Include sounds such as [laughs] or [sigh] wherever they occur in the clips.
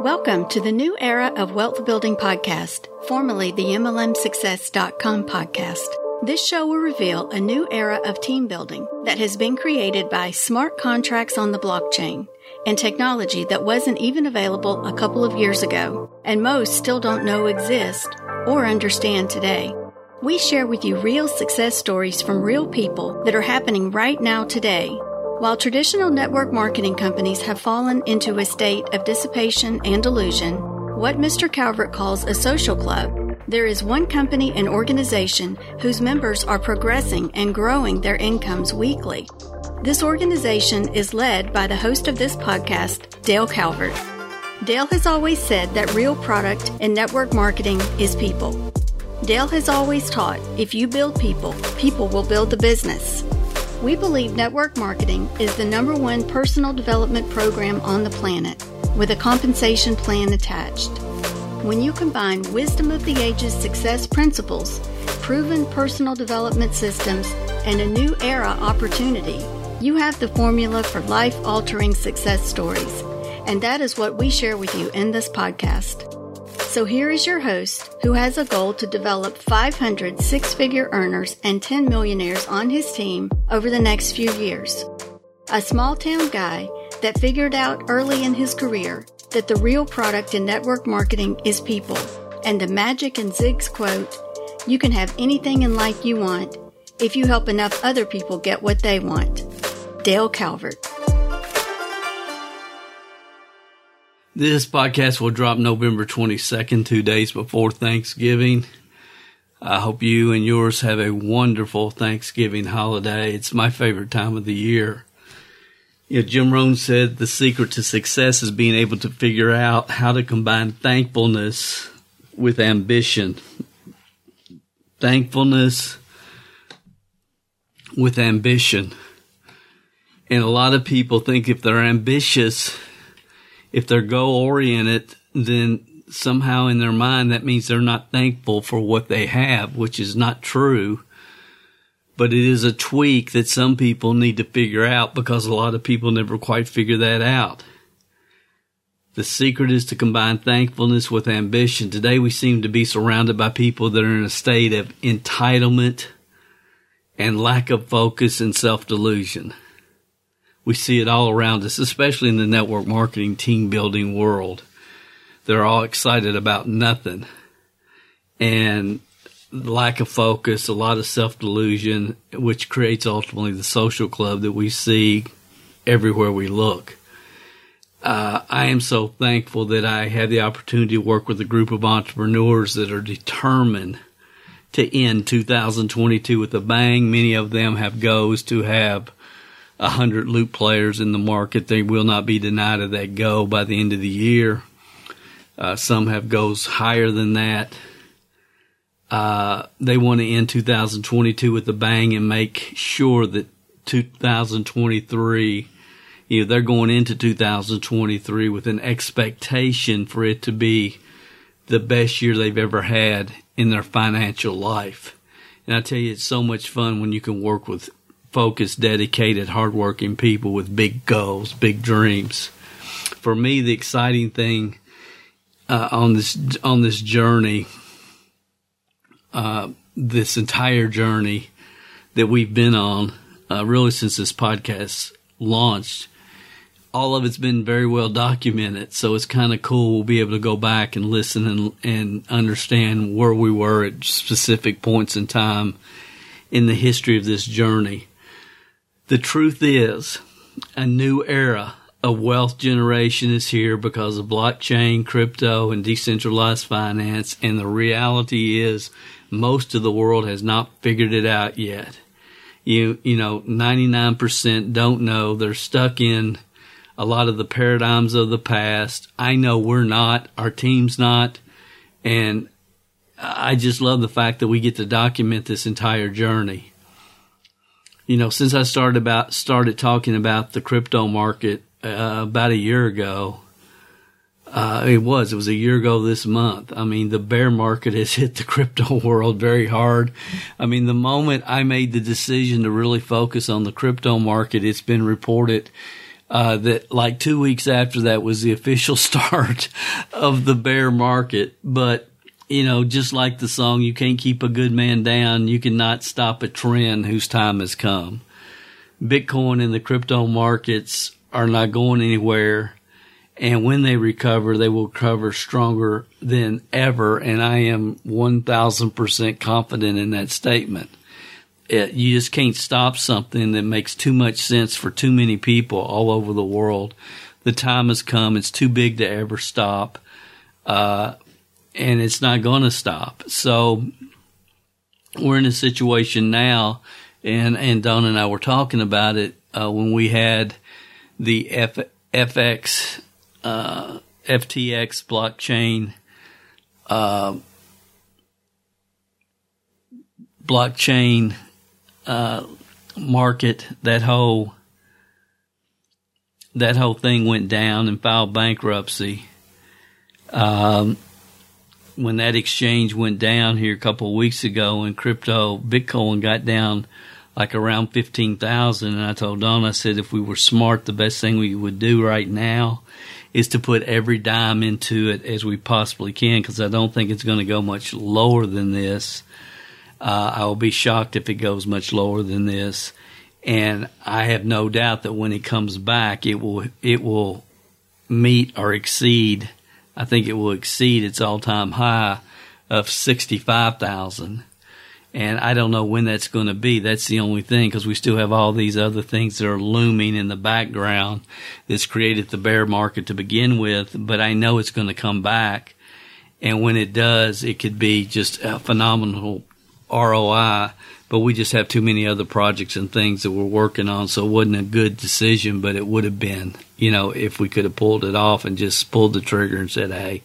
Welcome to the new era of Wealth Building Podcast, formerly the MLMSuccess.com podcast. This show will reveal a new era of team building that has been created by smart contracts on the blockchain and technology that wasn't even available a couple of years ago, and most still don't know exist or understand today. We share with you real success stories from real people that are happening right now today while traditional network marketing companies have fallen into a state of dissipation and delusion, what Mr. Calvert calls a social club, there is one company and organization whose members are progressing and growing their incomes weekly. This organization is led by the host of this podcast, Dale Calvert. Dale has always said that real product in network marketing is people. Dale has always taught if you build people, people will build the business. We believe network marketing is the number one personal development program on the planet with a compensation plan attached. When you combine wisdom of the ages success principles, proven personal development systems, and a new era opportunity, you have the formula for life altering success stories. And that is what we share with you in this podcast. So here is your host who has a goal to develop 500 six figure earners and 10 millionaires on his team over the next few years. A small town guy that figured out early in his career that the real product in network marketing is people. And the magic in Zig's quote, you can have anything in life you want if you help enough other people get what they want. Dale Calvert. This podcast will drop November 22nd, two days before Thanksgiving. I hope you and yours have a wonderful Thanksgiving holiday. It's my favorite time of the year. You know, Jim Rohn said the secret to success is being able to figure out how to combine thankfulness with ambition. Thankfulness with ambition. And a lot of people think if they're ambitious, if they're goal oriented, then somehow in their mind that means they're not thankful for what they have, which is not true. But it is a tweak that some people need to figure out because a lot of people never quite figure that out. The secret is to combine thankfulness with ambition. Today we seem to be surrounded by people that are in a state of entitlement and lack of focus and self delusion. We see it all around us, especially in the network marketing team building world. They're all excited about nothing and lack of focus, a lot of self delusion, which creates ultimately the social club that we see everywhere we look. Uh, I am so thankful that I had the opportunity to work with a group of entrepreneurs that are determined to end 2022 with a bang. Many of them have goals to have a hundred loop players in the market. They will not be denied of that goal by the end of the year. Uh, some have goals higher than that. Uh, they want to end 2022 with a bang and make sure that 2023, you know, they're going into 2023 with an expectation for it to be the best year they've ever had in their financial life. And I tell you, it's so much fun when you can work with focused, dedicated, hardworking people with big goals, big dreams. For me, the exciting thing uh, on this on this journey, uh, this entire journey that we've been on, uh, really since this podcast launched, all of it's been very well documented. So it's kind of cool. We'll be able to go back and listen and and understand where we were at specific points in time in the history of this journey. The truth is, a new era of wealth generation is here because of blockchain, crypto, and decentralized finance. And the reality is, most of the world has not figured it out yet. You, you know, 99% don't know. They're stuck in a lot of the paradigms of the past. I know we're not, our team's not. And I just love the fact that we get to document this entire journey you know, since I started about started talking about the crypto market uh, about a year ago, uh, it was it was a year ago this month. I mean, the bear market [laughs] has hit the crypto world very hard. I mean, the moment I made the decision to really focus on the crypto market, it's been reported uh, that like two weeks after that was the [laughs] official start of the bear market. But, you know, just like the song, you can't keep a good man down. You cannot stop a trend whose time has come. Bitcoin and the crypto markets are not going anywhere. And when they recover, they will recover stronger than ever. And I am 1000% confident in that statement. It, you just can't stop something that makes too much sense for too many people all over the world. The time has come. It's too big to ever stop. Uh, and it's not going to stop. So we're in a situation now, and, and Dawn and I were talking about it, uh, when we had the F, FX, uh, FTX blockchain, uh, blockchain uh, market, that whole that whole thing went down and filed bankruptcy. Um, when that exchange went down here a couple of weeks ago, and crypto Bitcoin got down like around fifteen thousand, and I told Dawn, I said if we were smart, the best thing we would do right now is to put every dime into it as we possibly can, because I don't think it's going to go much lower than this. Uh, I will be shocked if it goes much lower than this. And I have no doubt that when it comes back, it will it will meet or exceed. I think it will exceed its all time high of sixty five thousand. And I don't know when that's going to be. That's the only thing because we still have all these other things that are looming in the background that's created the bear market to begin with. But I know it's going to come back. And when it does, it could be just a phenomenal ROI, but we just have too many other projects and things that we're working on. So it wasn't a good decision, but it would have been, you know, if we could have pulled it off and just pulled the trigger and said, Hey,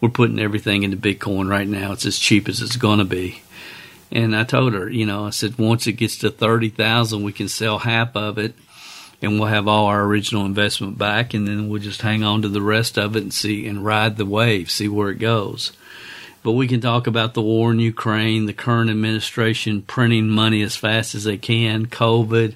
we're putting everything into Bitcoin right now. It's as cheap as it's going to be. And I told her, you know, I said, once it gets to 30,000, we can sell half of it and we'll have all our original investment back. And then we'll just hang on to the rest of it and see and ride the wave, see where it goes. But we can talk about the war in Ukraine, the current administration printing money as fast as they can, COVID,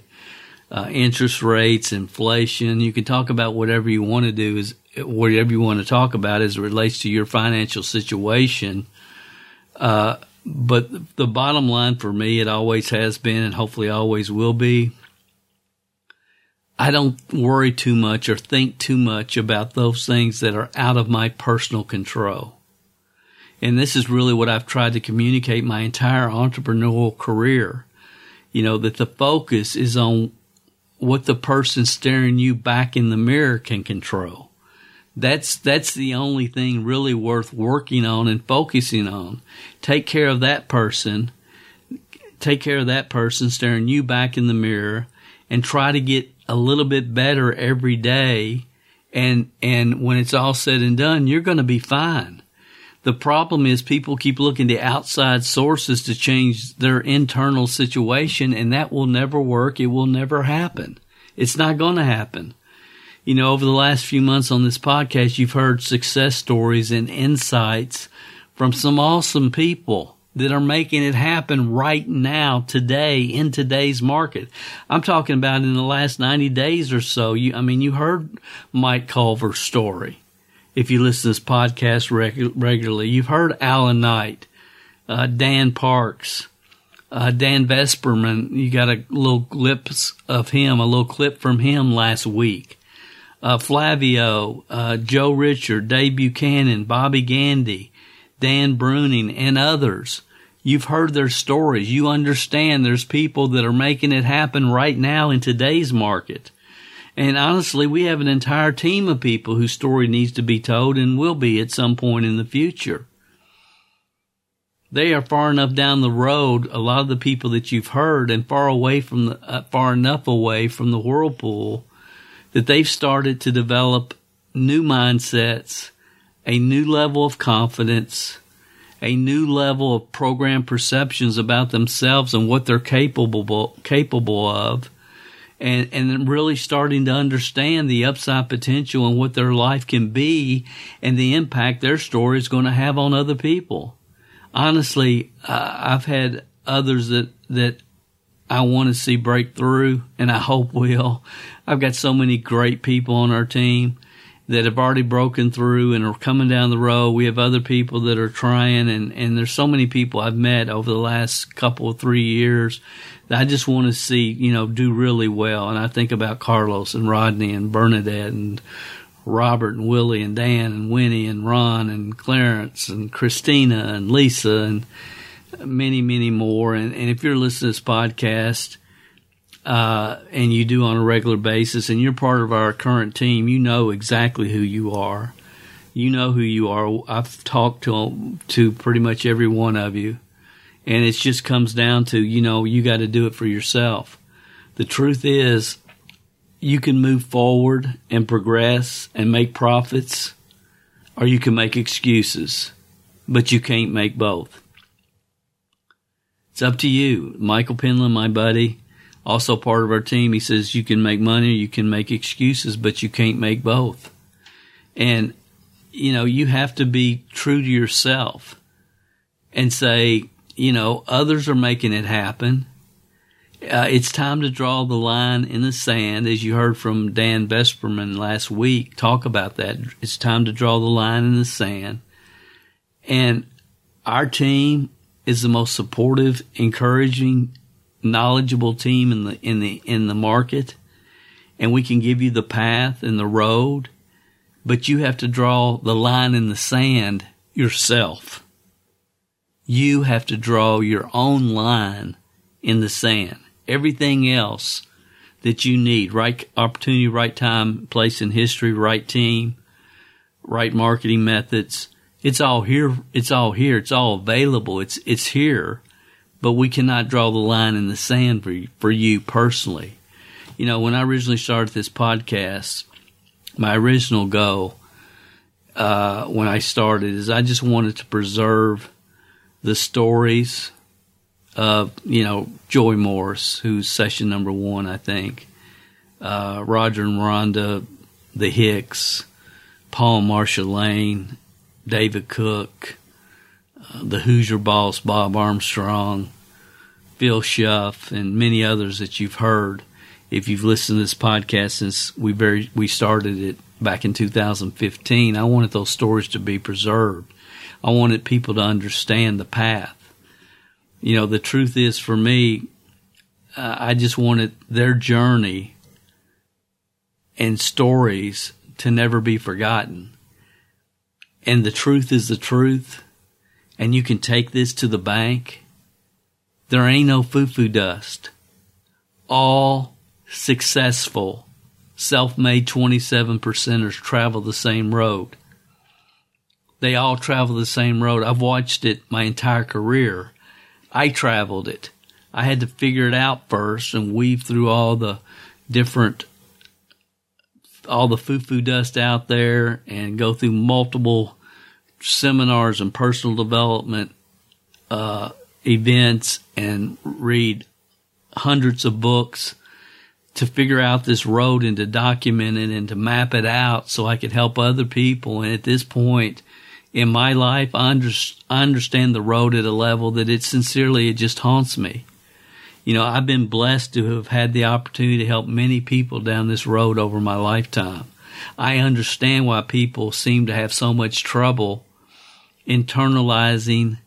uh, interest rates, inflation. You can talk about whatever you want to do is whatever you want to talk about as it relates to your financial situation. Uh, but the bottom line for me, it always has been and hopefully always will be. I don't worry too much or think too much about those things that are out of my personal control. And this is really what I've tried to communicate my entire entrepreneurial career. You know, that the focus is on what the person staring you back in the mirror can control. That's, that's the only thing really worth working on and focusing on. Take care of that person. Take care of that person staring you back in the mirror and try to get a little bit better every day. And, and when it's all said and done, you're going to be fine. The problem is people keep looking to outside sources to change their internal situation, and that will never work. It will never happen. It's not going to happen. You know, over the last few months on this podcast, you've heard success stories and insights from some awesome people that are making it happen right now, today, in today's market. I'm talking about in the last 90 days or so. You, I mean, you heard Mike Culver's story if you listen to this podcast reg- regularly. You've heard Alan Knight, uh, Dan Parks, uh, Dan Vesperman. You got a little glimpse of him, a little clip from him last week. Uh, Flavio, uh, Joe Richard, Dave Buchanan, Bobby Gandy, Dan Bruning, and others. You've heard their stories. You understand there's people that are making it happen right now in today's market. And honestly, we have an entire team of people whose story needs to be told and will be at some point in the future. They are far enough down the road, a lot of the people that you've heard, and far away from the, uh, far enough away from the whirlpool that they've started to develop new mindsets, a new level of confidence, a new level of program perceptions about themselves and what they're capable capable of and and really starting to understand the upside potential and what their life can be and the impact their story is going to have on other people. Honestly, uh, I've had others that that I want to see breakthrough, and I hope [laughs] will. I've got so many great people on our team that have already broken through and are coming down the road. We have other people that are trying, and, and there's so many people I've met over the last couple of three years that I just want to see, you know, do really well. And I think about Carlos and Rodney and Bernadette and Robert and Willie and Dan and Winnie and Ron and Clarence and Christina and Lisa and many, many more. And, and if you're listening to this podcast, uh, and you do on a regular basis, and you're part of our current team, you know exactly who you are. You know who you are. I've talked to to pretty much every one of you, and it just comes down to you know you got to do it for yourself. The truth is, you can move forward and progress and make profits, or you can make excuses, but you can't make both. It's up to you. Michael Penland, my buddy, also part of our team. He says you can make money, you can make excuses, but you can't make both. And, you know, you have to be true to yourself and say, you know, others are making it happen. Uh, it's time to draw the line in the sand, as you heard from Dan Vesperman last week talk about that. It's time to draw the line in the sand. And our team is the most supportive, encouraging knowledgeable team in the in the in the market and we can give you the path and the road but you have to draw the line in the sand yourself. You have to draw your own line in the sand. Everything else that you need right opportunity right time place in history right team right marketing methods it's all here it's all here it's all available it's it's here but we cannot draw the line in the sand for you, for you personally. You know, when I originally started this podcast, my original goal uh, when I started is I just wanted to preserve the stories of you know Joy Morris, who's session number one, I think, uh, Roger and Rhonda, the Hicks, Paul Marshall Lane, David Cook, the Hoosier boss, Bob Armstrong, Phil Shuff, and many others that you've heard if you've listened to this podcast since we very we started it back in 2015. I wanted those stories to be preserved. I wanted people to understand the path. You know, the truth is for me, uh, I just wanted their journey and stories to never be forgotten. And the truth is the truth and you can take this to the bank, there ain't no foo-foo dust. All successful self-made 27 percenters travel the same road. They all travel the same road. I've watched it my entire career. I traveled it. I had to figure it out first and weave through all the different all the foo-foo dust out there and go through multiple seminars and personal development uh, events and read hundreds of books to figure out this road and to document it and to map it out so I could help other people. And at this point in my life, I, under, I understand the road at a level that it sincerely, it just haunts me. You know, I've been blessed to have had the opportunity to help many people down this road over my lifetime. I understand why people seem to have so much trouble internalizing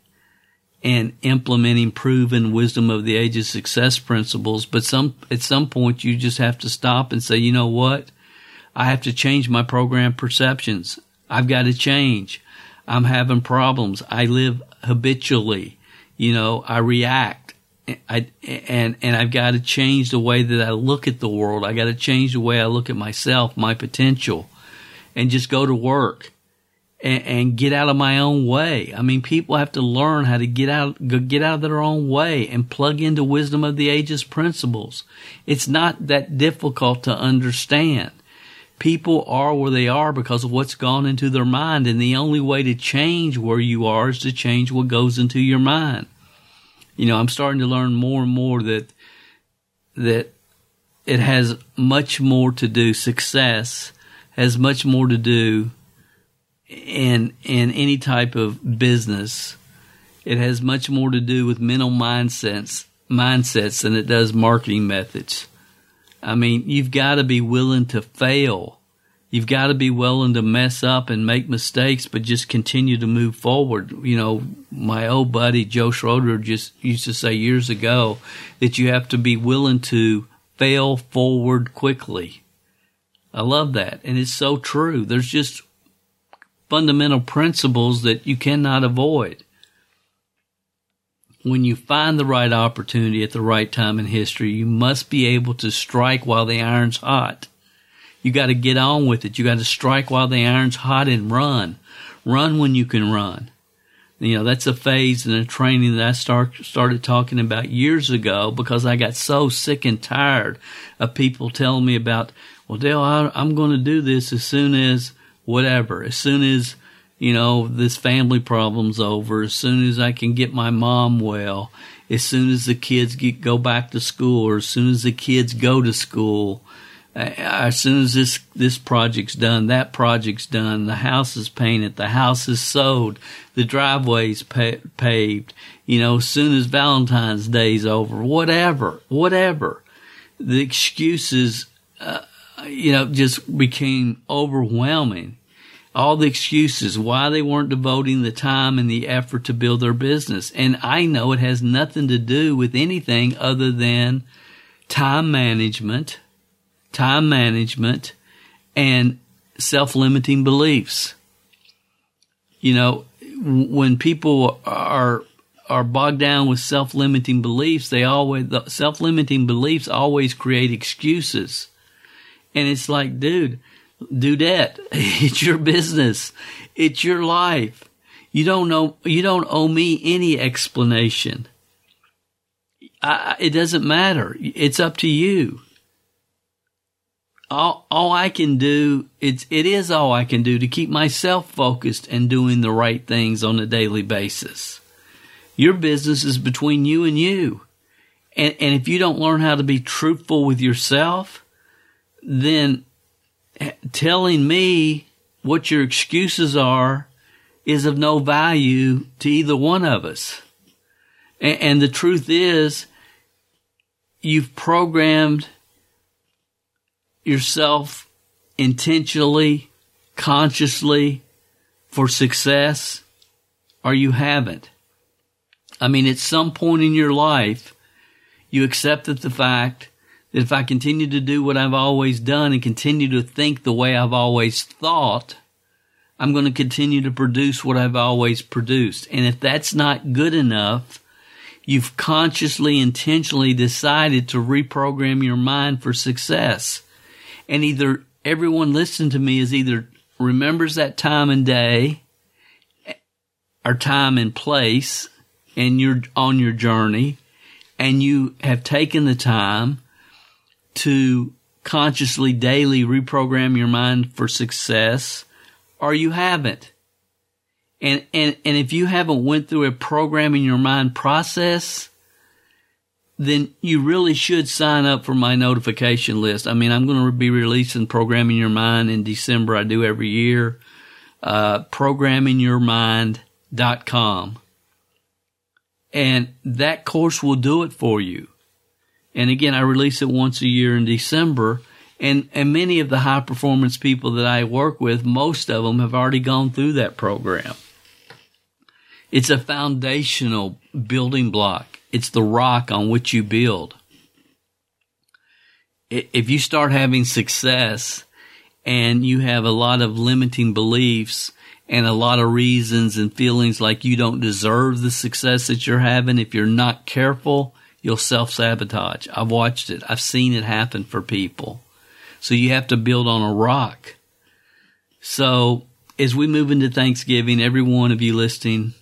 and implementing proven wisdom of the ages success principles. But some, at some point you just have to stop and say, you know what? I have to change my program perceptions. I've got to change. I'm having problems. I live habitually. You know, I react. I, and, and I've got to change the way that I look at the world. I got to change the way I look at myself, my potential, and just go to work and, and, get out of my own way. I mean, people have to learn how to get out, get out of their own way and plug into wisdom of the ages principles. It's not that difficult to understand. People are where they are because of what's gone into their mind, and the only way to change where you are is to change what goes into your mind. You know, I'm starting to learn more and more that that it has much more to do. Success has much more to do in in any type of business, it has much more to do with mental mindsets mindsets than it does marketing methods. I mean, you've got to be willing to fail. You've got to be willing to mess up and make mistakes, but just continue to move forward. You know, my old buddy Joe Schroeder just used to say years ago that you have to be willing to fail forward quickly. I love that. And it's so true. There's just fundamental principles that you cannot avoid when you find the right opportunity at the right time in history, you must be able to strike while the iron's hot. You got to get on with it. You got to strike while the iron's hot and run. Run when you can run. You know, that's a phase in a training that I start, started talking about years ago because I got so sick and tired of people telling me about, well, Dale, I, I'm going to do this as soon as whatever, as soon as you know, this family problem's over, as soon as I can get my mom well, as soon as the kids get, go back to school, or as soon as the kids go to school, as soon as this this project's done, that project's done, the house is painted, the house is sewed, the driveway's pa- paved, you know, as soon as Valentine's Day's over, whatever, whatever, the excuses, uh, you know, just became overwhelming all the excuses why they weren't devoting the time and the effort to build their business. And I know it has nothing to do with anything other than time management, time management, and self limiting beliefs. You know, when people are are bogged down with self limiting beliefs, they always the self limiting beliefs always create excuses. And it's like, dude, do that. [laughs] It's your business. It's your life. You don't know, you don't owe me any explanation. I, it doesn't matter. It's up to you. All, all I can do, it's, it is all I can do to keep myself focused and doing the right things on a daily basis. Your business is between you and you. And, and if you don't learn how to be truthful with yourself, then telling me what your excuses are is of no value to either one of us. And, and the truth is, you've programmed yourself intentionally, consciously for success, or you haven't. I mean, at some point in your life, you accepted the fact that if I continue to do what I've always done and continue to think the way I've always thought, I'm going to continue to produce what I've always produced. And if that's not good enough, you've consciously, intentionally decided to reprogram your mind for success. And either everyone listening to me is either remembers that time and day or time and place and you're on your journey and you have taken the time to consciously daily reprogram your mind for success or you haven't. And, and, and if you haven't went through a programming your mind process, then you really should sign up for my notification list. I mean, I'm going to be releasing programming your mind in December. I do every year. Uh, programmingyourmind.com. And that course will do it for you. And again, I release it once a year in December. And, and many of the high performance people that I work with, most of them have already gone through that program. It's a foundational building block. It's the rock on which you build. If you start having success and you have a lot of limiting beliefs and a lot of reasons and feelings like you don't deserve the success that you're having, if you're not careful, you'll self sabotage. I've watched it. I've seen it happen for people. So you have to build on a rock. So as we move into Thanksgiving, every one of you listening,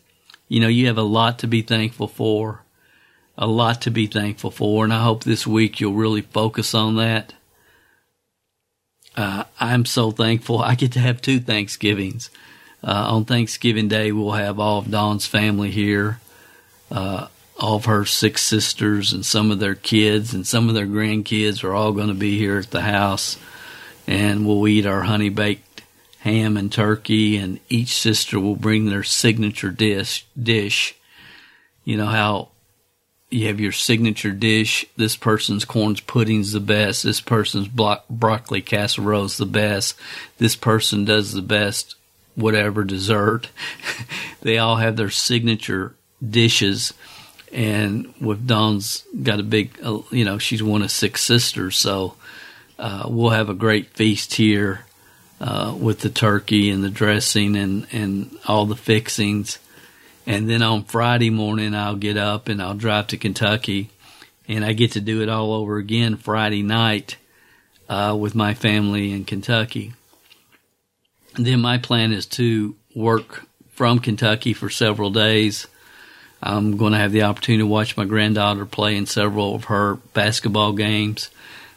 you know, you have a lot to be thankful for, a lot to be thankful for. And I hope this week you'll really focus on that. Uh, I'm so thankful. I get to have two Thanksgivings. Uh, on Thanksgiving Day, we'll have all of Dawn's family here. Uh, all of her six sisters and some of their kids and some of their grandkids are all going to be here at the house. And we'll eat our honey baked ham and turkey, and each sister will bring their signature dish. Dish, you know how you have your signature dish. This person's corn pudding's the best. This person's blo- broccoli casserole's the best. This person does the best whatever dessert. [laughs] they all have their signature dishes. And with Dawn's got a big, uh, you know, she's one of six sisters, so uh, we'll have a great feast here uh, with the turkey and the dressing and and all the fixings. And then on Friday morning, I'll get up and I'll drive to Kentucky, and I get to do it all over again Friday night uh, with my family in Kentucky. And then my plan is to work from Kentucky for several days. I'm going to have the opportunity to watch my granddaughter play in several of her basketball games.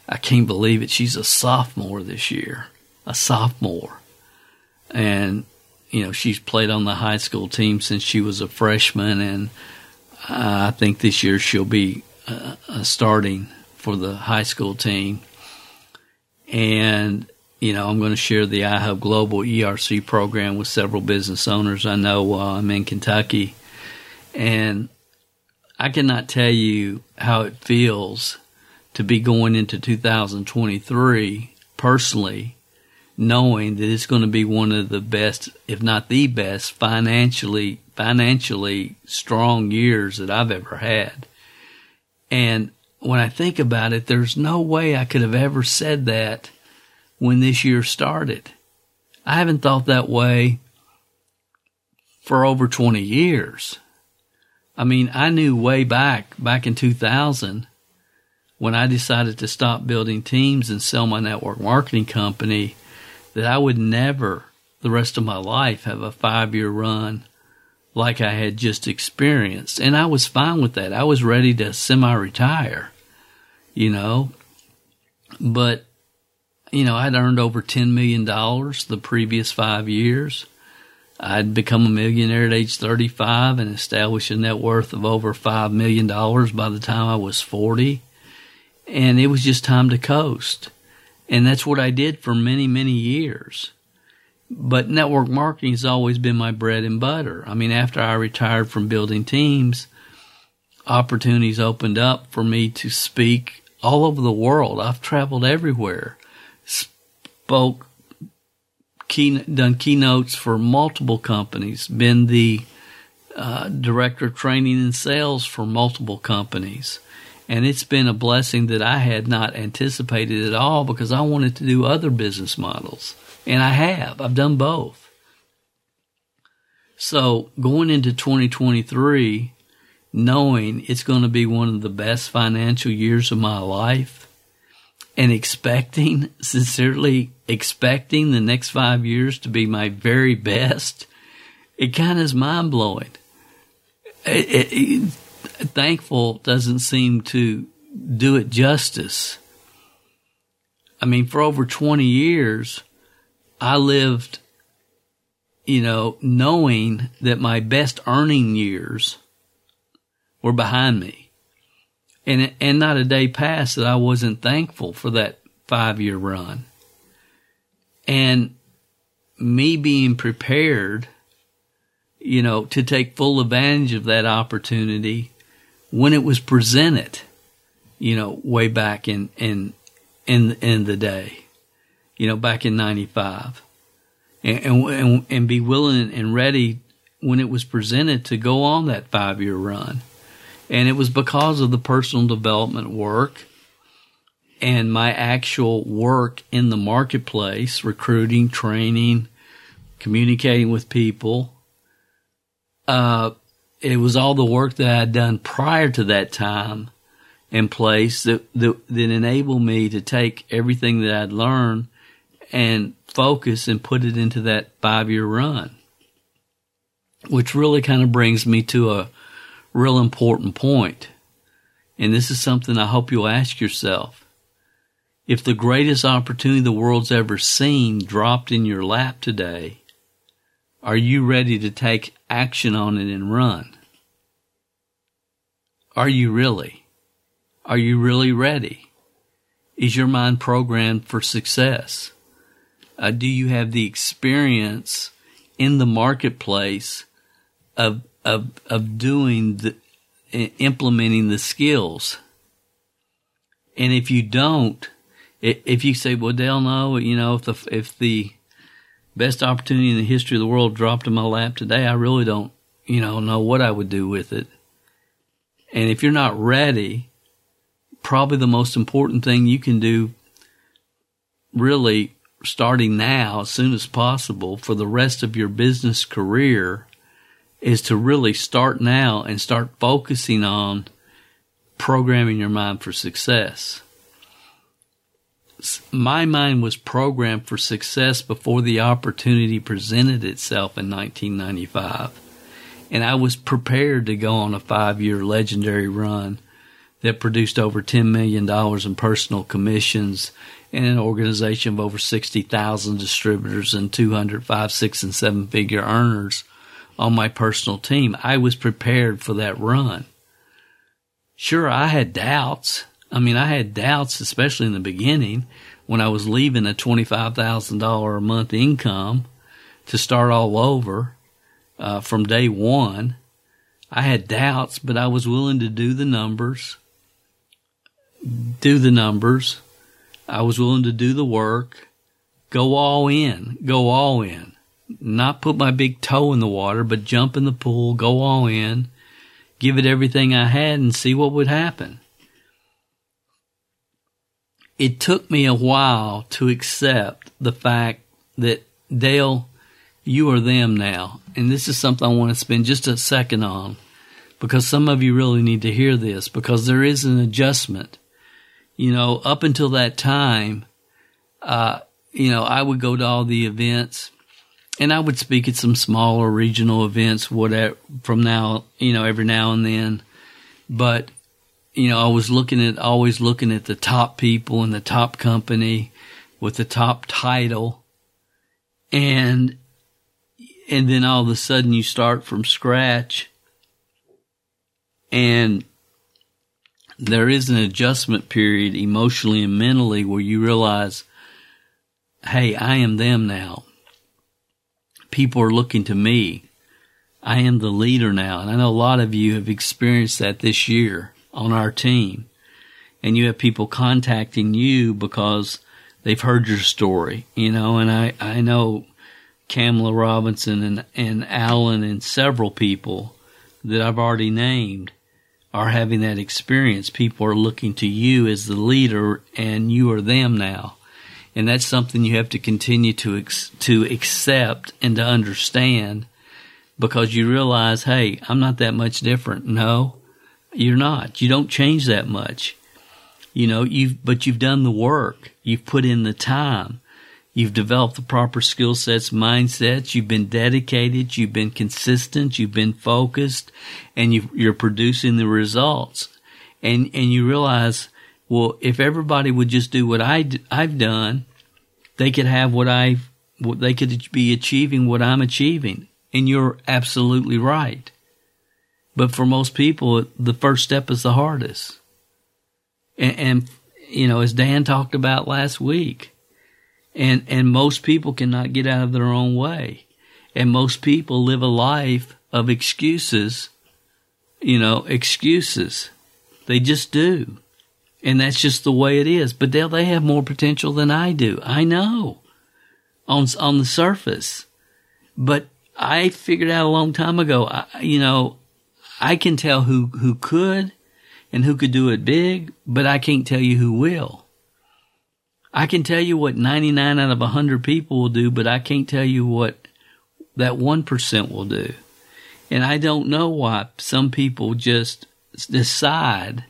I can't believe it. She's a sophomore this year, a sophomore. And, you know, she's played on the high school team since she was a freshman. And I think this year she'll be uh, starting for the high school team. And you know, I'm going to share the iHub Global ERC program with several business owners I know while I'm in Kentucky. And I cannot tell you how it feels to be going into 2023 personally, knowing that it's going to be one of the best, if not the best, financially, financially strong years that I've ever had. And when I think about it, there's no way I could have ever said that when this year started. I haven't thought that way for over 20 years. I mean, I knew way back, back in 2000, when I decided to stop building teams and sell my network marketing company, that I would never, the rest of my life, have a five year run like I had just experienced. And I was fine with that. I was ready to semi retire, you know. But you know, I'd earned over $10 million the previous five years. I'd become a millionaire at age 35 and establish a net worth of over $5 million by the time I was 40. And it was just time to coast. And that's what I did for many, many years. But network marketing has always been my bread and butter. I mean, after I retired from building teams, opportunities opened up for me to speak all over the world. I've traveled everywhere spoke, key, done keynotes for multiple companies, been the uh, director of training and sales for multiple companies. And it's been a blessing that I had not anticipated at all because I wanted to do other business models. And I have. I've done both. So going into 2023, knowing it's going to be one of the best financial years of my life, and expecting, [laughs] sincerely expecting the next five years to be my very best, it kind of is mind blowing. thankful doesn't seem to do it justice. I mean, for over 20 years, I lived, you know, knowing that my best earning years were behind me and and not a day passed that I wasn't thankful for that five year run. And me being prepared, you know, to take full advantage of that opportunity when it was presented, you know, way back in in in in the day, you know, back in '95, and, and and be willing and ready when it was presented to go on that five year run. And it was because of the personal development work and my actual work in the marketplace, recruiting, training, communicating with people. Uh, it was all the work that I had done prior to that time in place that, that, that enabled me to take everything that I'd learned and focus and put it into that five year run, which really kind of brings me to a, real important point. And this is something I hope you'll ask yourself. If the greatest opportunity the world's ever seen dropped in your lap today, are you ready to take action on it and run? Are you really? Are you really ready? Is your mind programmed for success? Uh, do you have the experience in the marketplace of of of doing the implementing the skills. And if you don't, if you say, well, Dale, no, you know, if the, if the best opportunity in the history of the world dropped in my lap today, I really don't, you know, know what I would do with it. And if you're not ready, probably the most important thing you can do really starting now as soon as possible for the rest of your business career is to really start now and start focusing on programming your mind for success. My mind was programmed for success before the opportunity presented itself in 1995. And I was prepared to go on a five year legendary run that produced over $10 million in personal commissions and an organization of over 60,000 distributors and 200, five, six, and seven figure earners on my personal team. I was prepared for that run. Sure, I had doubts. I mean, I had doubts, especially in the beginning when I was leaving a $25,000 a month income to start all over uh, from day one. I had doubts, but I was willing to do the numbers, do the numbers. I was willing to do the work, go all in, go all in, not put my big toe in the water, but jump in the pool, go all in, give it everything I had and see what would happen. It took me a while to accept the fact that Dale, you are them now. And this is something I want to spend just a second on because some of you really need to hear this because there is an adjustment. You know, up until that time, uh, you know, I would go to all the events and I would speak at some smaller regional events, whatever, from now, you know, every now and then. But, you know, I was looking at, always looking at the top people in the top company with the top title. And, and then all of a sudden you start from scratch and there is an adjustment period emotionally and mentally where you realize, Hey, I am them now people are looking to me. I am the leader now. And I know a lot of you have experienced that this year on our team. And you have people contacting you because they've heard your story, you know, and I, I know Kamala Robinson and, and Alan and several people that I've already named are having that experience. People are looking to you as the leader and you are them now and that's something you have to continue to ex- to accept and to understand because you realize, hey, I'm not that much different. No, you're not. You don't change that much. You know, you've but you've done the work. You've put in the time. You've developed the proper skill sets, mindsets. You've been dedicated. You've been consistent. You've been focused, and you, you're producing the results. And and you realize well, if everybody would just do what I I've done, they could have what I they could be achieving what I'm achieving. And you're absolutely right. But for most people, the first step is the hardest. And, and you know, as Dan talked about last week, and and most people cannot get out of their own way, and most people live a life of excuses. You know, excuses. They just do and that's just the way it is. But they they have more potential than I do. I know on on the surface, but I figured out a long time ago. I, you know, I can tell who who could and who could do it big, but I can't tell you who will. I can tell you what 99 out of 100 people will do, but I can't tell you what that 1% will do. And I don't know why some people just decide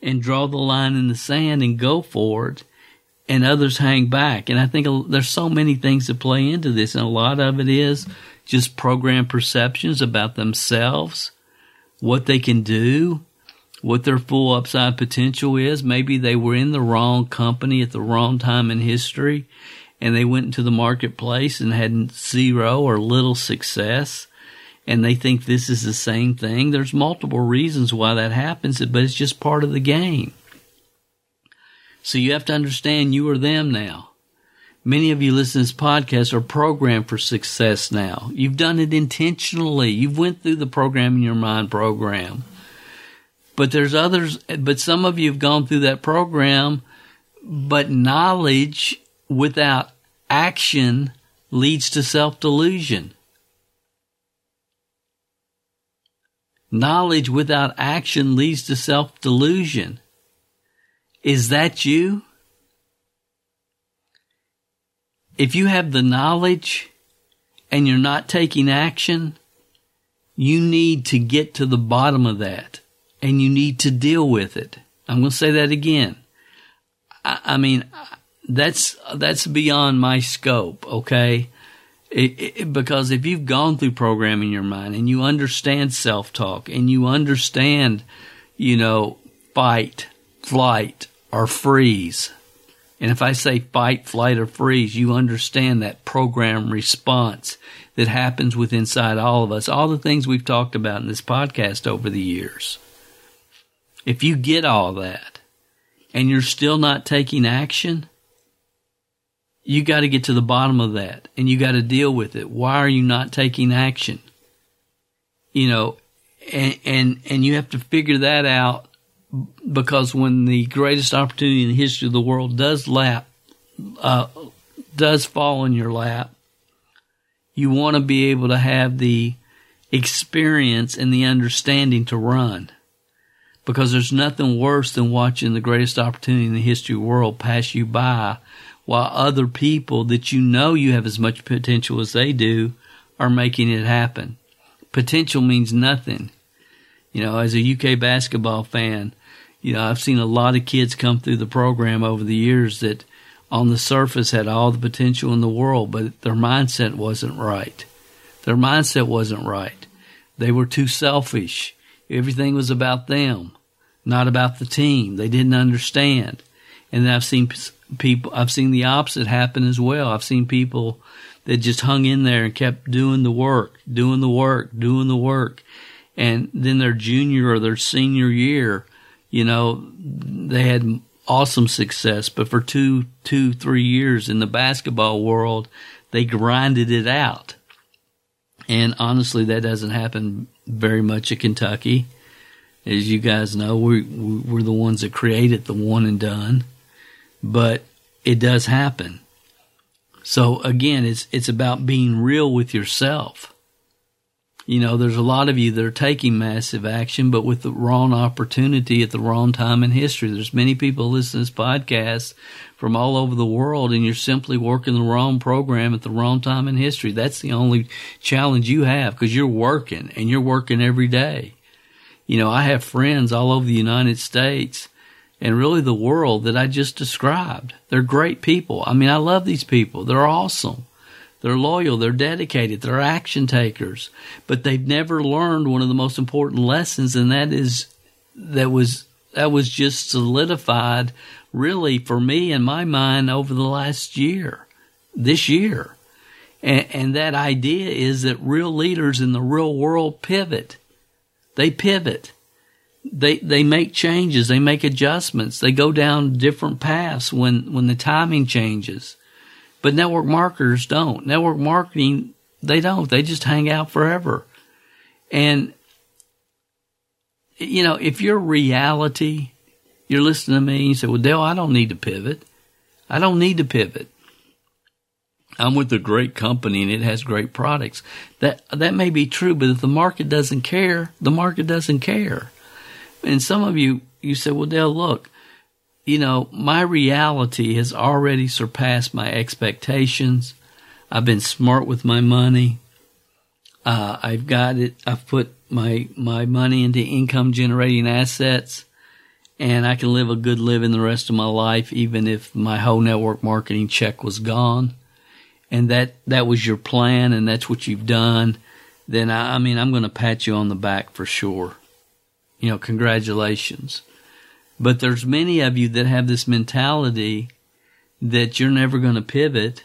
and draw the line in the sand and go for it and others hang back. And I think there's so many things that play into this, and a lot of it is just program perceptions about themselves, what they can do, what their full upside potential is. Maybe they were in the wrong company at the wrong time in history, and they went into the marketplace and had zero or little success and they think this is the same thing. There's multiple reasons why that happens, but it's just part of the game. So you have to understand you are them now. Many of you listen to this podcast are programmed for success now. You've done it intentionally. You've went through the programming your mind program. But there's others, but some of you have gone through that program, but knowledge without action leads to self delusion. Knowledge without action leads to self delusion. Is that you? If you have the knowledge and you're not taking action, you need to get to the bottom of that and you need to deal with it. I'm going to say that again. I, I mean, that's, that's beyond my scope. Okay. It, it, because if you've gone through programming your mind and you understand self talk and you understand, you know, fight, flight, or freeze. And if I say fight, flight, or freeze, you understand that program response that happens with inside all of us. All the things we've talked about in this podcast over the years. If you get all that and you're still not taking action, you got to get to the bottom of that and you got to deal with it. Why are you not taking action? You know, and, and, and you have to figure that out because when the greatest opportunity in the history of the world does lap, uh, does fall in your lap, you want to be able to have the experience and the understanding to run. Because there's nothing worse than watching the greatest opportunity in the history of the world pass you by while other people that you know you have as much potential as they do are making it happen. Potential means nothing. You know, as a UK basketball fan, you know, I've seen a lot of kids come through the program over the years that on the surface had all the potential in the world, but their mindset wasn't right. Their mindset wasn't right. They were too selfish. Everything was about them, not about the team. They didn't understand. And I've seen people, I've seen the opposite happen as well. I've seen people that just hung in there and kept doing the work, doing the work, doing the work. And then their junior or their senior year, you know, they had awesome success, but for two, two, three years in the basketball world, they grinded it out. And honestly, that doesn't happen very much at Kentucky. As you guys know, we, we're the ones that created the one and done, but it does happen. So again, it's, it's about being real with yourself you know, there's a lot of you that are taking massive action, but with the wrong opportunity at the wrong time in history. There's many people listening to this podcast from all over the world, and you're simply working the wrong program at the wrong time in history. That's the only challenge you have because you're working and you're working every day. You know, I have friends all over the United States and really the world that I just described. They're great people. I mean, I love these people. They're awesome. They're loyal. They're dedicated. They're action takers. But they've never learned one of the most important lessons, and that is that was that was just solidified really for me in my mind over the last year, this year. And, and that idea is that real leaders in the real world pivot. They pivot. They they make changes. They make adjustments. They go down different paths when when the timing changes. But network marketers don't. Network marketing, they don't. They just hang out forever. And, you know, if your reality, you're listening to me and you say, well, Dale, I don't need to pivot. I don't need to pivot. I'm with a great company and it has great products. That, that may be true, but if the market doesn't care, the market doesn't care. And some of you, you say, well, Dale, look, you know, my reality has already surpassed my expectations. I've been smart with my money. Uh, I've got it. I've put my, my money into income generating assets and I can live a good living the rest of my life, even if my whole network marketing check was gone. And that, that was your plan and that's what you've done. Then I, I mean, I'm going to pat you on the back for sure. You know, congratulations. But there's many of you that have this mentality that you're never going to pivot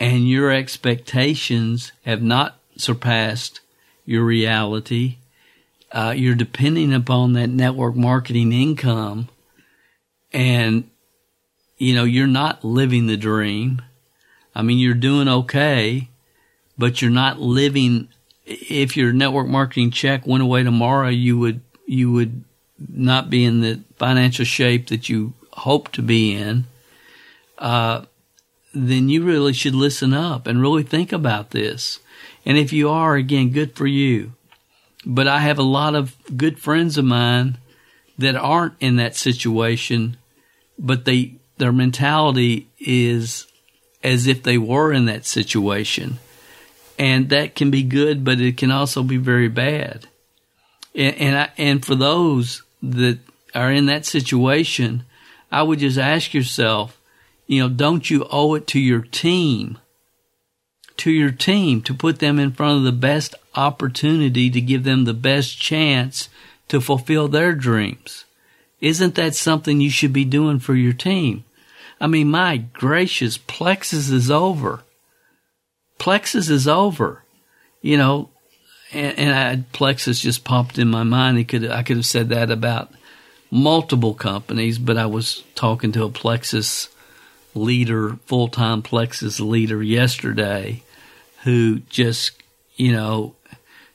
and your expectations have not surpassed your reality. Uh, you're depending upon that network marketing income and you know, you're not living the dream. I mean, you're doing okay, but you're not living. If your network marketing check went away tomorrow, you would, you would not be in the financial shape that you hope to be in, uh, then you really should listen up and really think about this. And if you are, again, good for you. But I have a lot of good friends of mine that aren't in that situation, but they, their mentality is as if they were in that situation. And that can be good, but it can also be very bad. And, and, I, and for those that are in that situation, I would just ask yourself, you know, don't you owe it to your team, to your team to put them in front of the best opportunity to give them the best chance to fulfill their dreams? Isn't that something you should be doing for your team? I mean, my gracious, Plexus is over. Plexus is over. You know, and, and I, Plexus just popped in my mind. It could I could have said that about multiple companies, but I was talking to a Plexus leader, full time Plexus leader yesterday, who just you know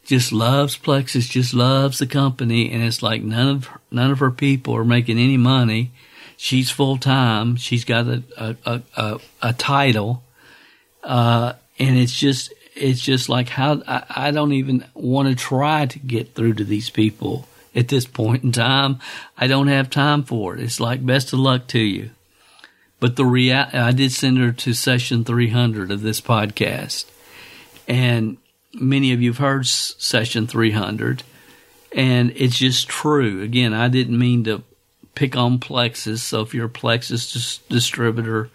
just loves Plexus, just loves the company, and it's like none of none of her people are making any money. She's full time. She's got a a, a, a title, uh, and it's just it's just like how I, I don't even want to try to get through to these people at this point in time. I don't have time for it. It's like best of luck to you. But the rea- I did send her to session 300 of this podcast. And many of you have heard session 300. And it's just true. Again, I didn't mean to pick on Plexus. So if you're a Plexus dis- distributor,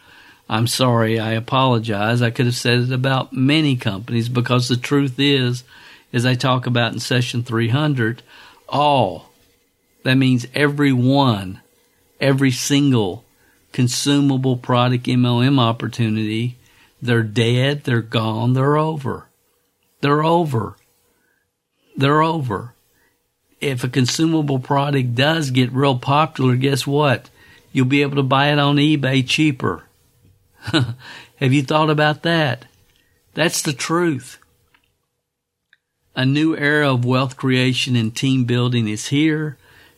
I'm sorry. I apologize. I could have said it about many companies because the truth is, as I talk about in session 300, all. That means every one, every single consumable product MLM opportunity, they're dead, they're gone, they're over. They're over. They're over. If a consumable product does get real popular, guess what? You'll be able to buy it on eBay cheaper. [laughs] Have you thought about that? That's the truth. A new era of wealth creation and team building is here.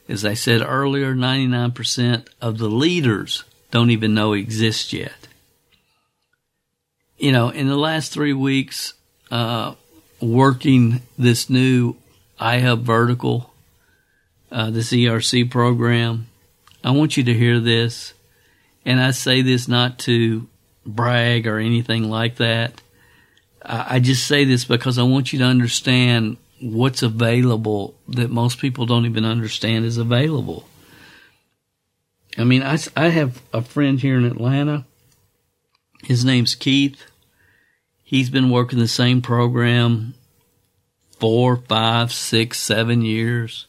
As I said earlier, 99% of the leaders don't even know exist yet. You know, in the last three weeks, uh, working this new iHub vertical, uh, this ERC program, I want you to hear this. And I say this not to brag or anything like that. I just say this because I want you to understand what's available that most people don't even understand is available. I mean, I, I have a friend here in Atlanta. His name's Keith. He's been working the same program four, five, six, seven years.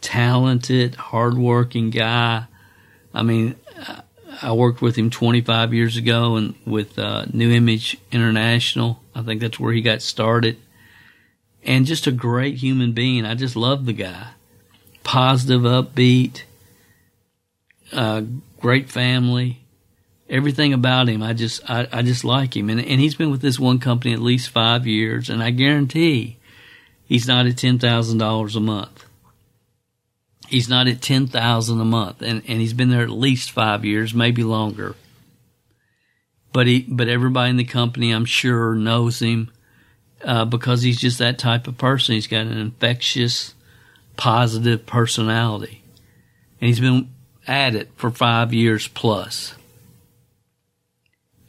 Talented, hardworking guy. I mean, I worked with him 25 years ago and with uh, New Image International. I think that's where he got started. And just a great human being. I just love the guy. Positive, upbeat, uh, great family. Everything about him, I just, I, I just like him. And, and he's been with this one company at least five years, and I guarantee he's not at $10,000 a month. He's not at 10,000 a month and, and he's been there at least five years, maybe longer. But he, but everybody in the company, I'm sure knows him, uh, because he's just that type of person. He's got an infectious, positive personality and he's been at it for five years plus.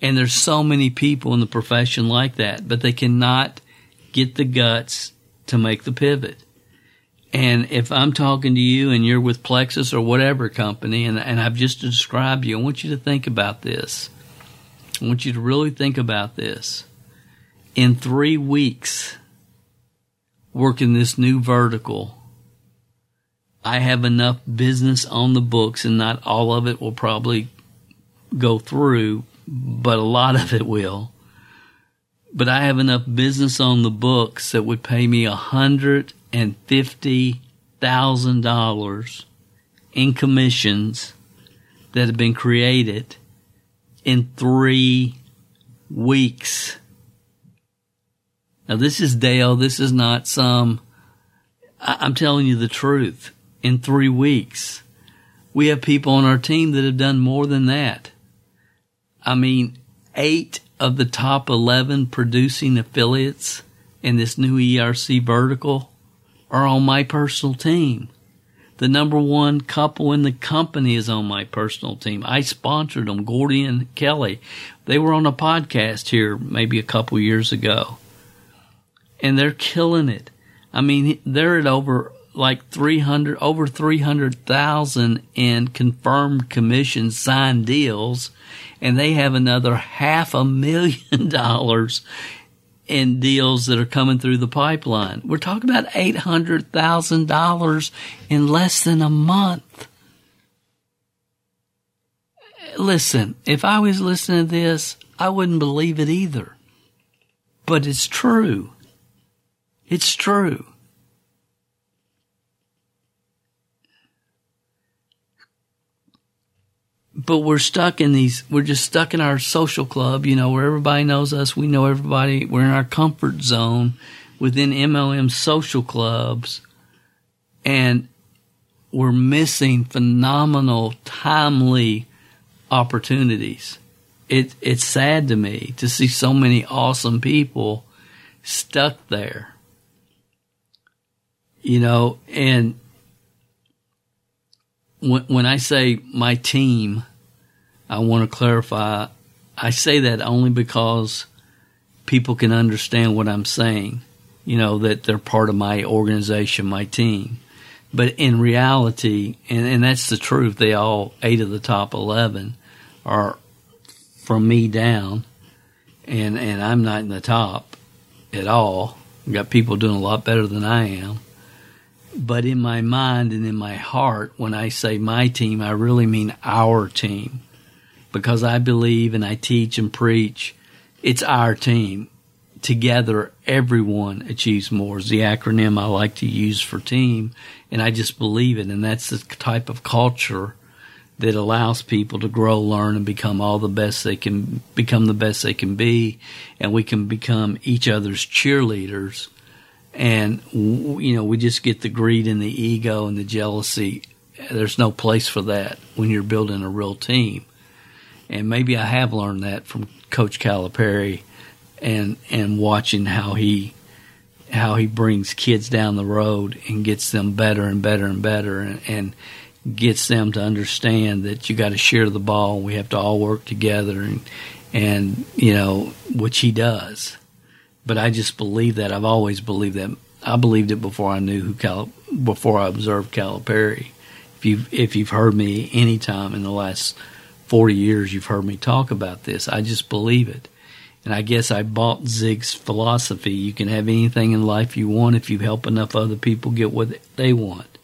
And there's so many people in the profession like that, but they cannot get the guts to make the pivot. And if I'm talking to you and you're with Plexus or whatever company, and, and I've just described you, I want you to think about this. I want you to really think about this. In three weeks, working this new vertical, I have enough business on the books, and not all of it will probably go through, but a lot of it will. But I have enough business on the books that would pay me a hundred and fifty thousand dollars in commissions that have been created in three weeks. Now this is Dale. This is not some. I'm telling you the truth. in three weeks. We have people on our team that have done more than that. I mean, eight of the top 11 producing affiliates in this new ERC vertical are on my personal team. The number one couple in the company is on my personal team. I sponsored them, Gordy and Kelly. They were on a podcast here maybe a couple years ago. And they're killing it. I mean, they're at over like 300, over 300,000 in confirmed commission signed deals. And they have another half a million [laughs] dollars in deals that are coming through the pipeline. We're talking about $800,000 in less than a month. Listen, if I was listening to this, I wouldn't believe it either. But it's true. It's true. But we're stuck in these we're just stuck in our social club you know where everybody knows us we know everybody we're in our comfort zone within mlm social clubs and we're missing phenomenal timely opportunities. It it's sad to me to see so many awesome people stuck there. You know and when, when I say my team, I want to clarify. I say that only because people can understand what I'm saying. You know, that they're part of my organization, my team. But in reality, and, and that's the truth, they all, eight of the top 11 are from me down. And, and I'm not in the top at all. I've got people doing a lot better than I am. But in my mind and in my heart, when I say my team, I really mean our team. Because I believe and I teach and preach, it's our team. Together, everyone achieves more is the acronym I like to use for team. And I just believe it. And that's the type of culture that allows people to grow, learn, and become all the best they can, become the best they can be. And we can become each other's cheerleaders and you know we just get the greed and the ego and the jealousy there's no place for that when you're building a real team and maybe I have learned that from coach Calipari and and watching how he how he brings kids down the road and gets them better and better and better and, and gets them to understand that you got to share the ball we have to all work together and and you know which he does but I just believe that. I've always believed that. I believed it before I knew who Cal, before I observed Calipari. If you've if you've heard me any time in the last forty years, you've heard me talk about this. I just believe it, and I guess I bought Zig's philosophy. You can have anything in life you want if you help enough other people get what they want.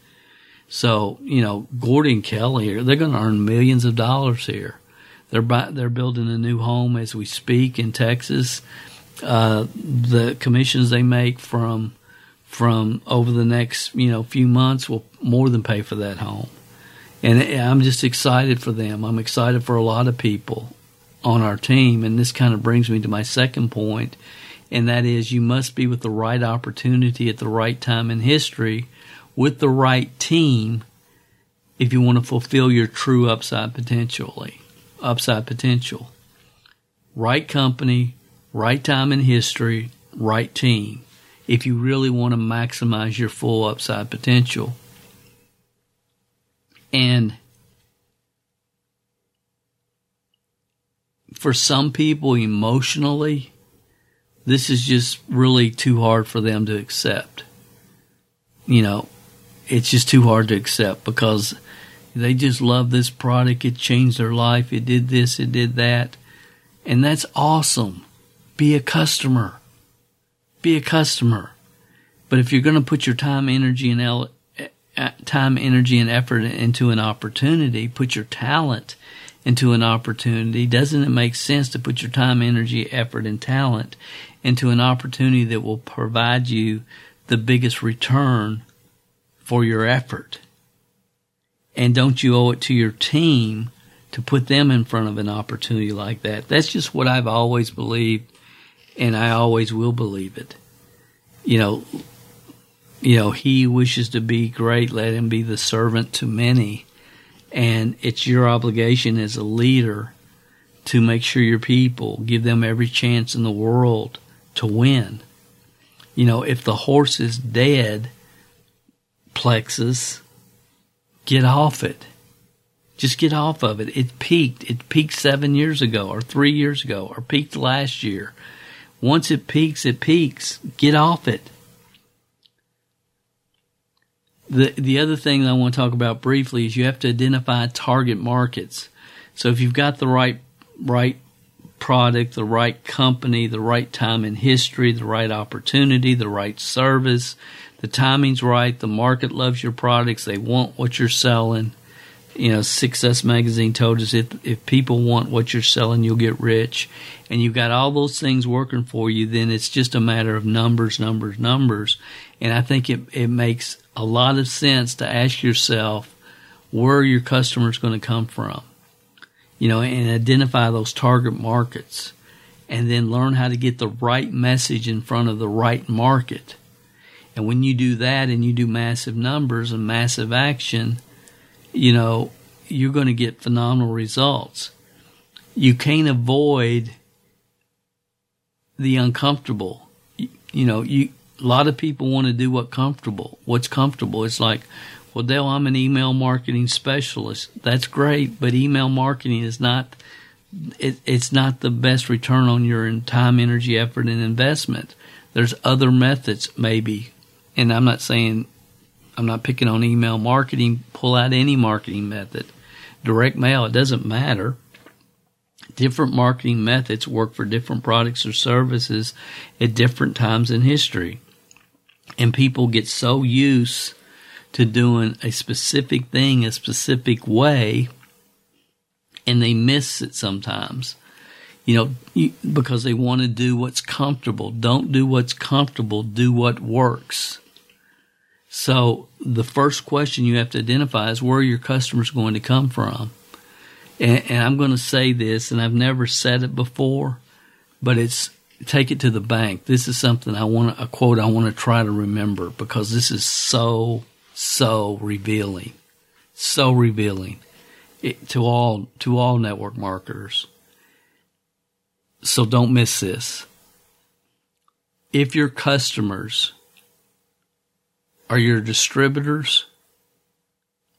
So you know, Gordy and Kelly here, they're going to earn millions of dollars here. They're by, they're building a new home as we speak in Texas uh, the commissions they make from from over the next you know few months will more than pay for that home. And I'm just excited for them. I'm excited for a lot of people on our team. And this kind of brings me to my second point, and that is you must be with the right opportunity at the right time in history with the right team if you want to fulfill your true upside potentially upside potential. Right company, right time in history, right team, if you really want to maximize your full upside potential. And for some people emotionally, this is just really too hard for them to accept. You know, it's just too hard to accept because they just love this product. It changed their life. It did this, it did that. And that's awesome. Be a customer. Be a customer. But if you're going to put your time, energy, and Uh, time, energy, and effort into an opportunity, put your talent into an opportunity. Doesn't it make sense to put your time, energy, effort, and talent into an opportunity that will provide you the biggest return for your effort? And don't you owe it to your team to put them in front of an opportunity like that? That's just what I've always believed and I always will believe it. You know, you know, he wishes to be great, let him be the servant to many. And it's your obligation as a leader to make sure your people give them every chance in the world to win. You know, if the horse is dead, plexus, get off it. Just get off of it. It peaked. It peaked seven years ago, or three years ago, or peaked last year. Once it peaks, it peaks. Get off it. The the other thing I want to talk about briefly is you have to identify target markets. So if you've got the right right product, the right company, the right time in history, the right opportunity, the right service, the timing's right, the market loves your products, they want what you're selling. You know, Success Magazine told us if if people want what you're selling, you'll get rich. And you've got all those things working for you, then it's just a matter of numbers, numbers, numbers. And I think it, it makes a lot of sense to ask yourself where your customer's going to come from you know, and identify those target markets and then learn how to get the right message in front of the right market. And when you do that and you do massive numbers and massive action, you know, you're going to get phenomenal results. You can't avoid the uncomfortable. You, you know, you a lot of people want to do what comfortable. What's comfortable? It's like, well, Dale, I'm an email marketing specialist. That's great, but email marketing is not it, it's not the best return on your time, energy, effort, and investment. There's other methods, maybe, and I'm not saying I'm not picking on email marketing. Pull out any marketing method, direct mail. It doesn't matter. Different marketing methods work for different products or services at different times in history, and people get so used to doing a specific thing a specific way and they miss it sometimes. You know because they want to do what's comfortable. Don't do what's comfortable. Do what works. So the first question you have to identify is where are your customers going to come from? And, and i'm going to say this and i've never said it before but it's take it to the bank this is something i want a quote i want to try to remember because this is so so revealing, so revealing it, to all to all network marketers. So don't miss this. If your customers are your distributors,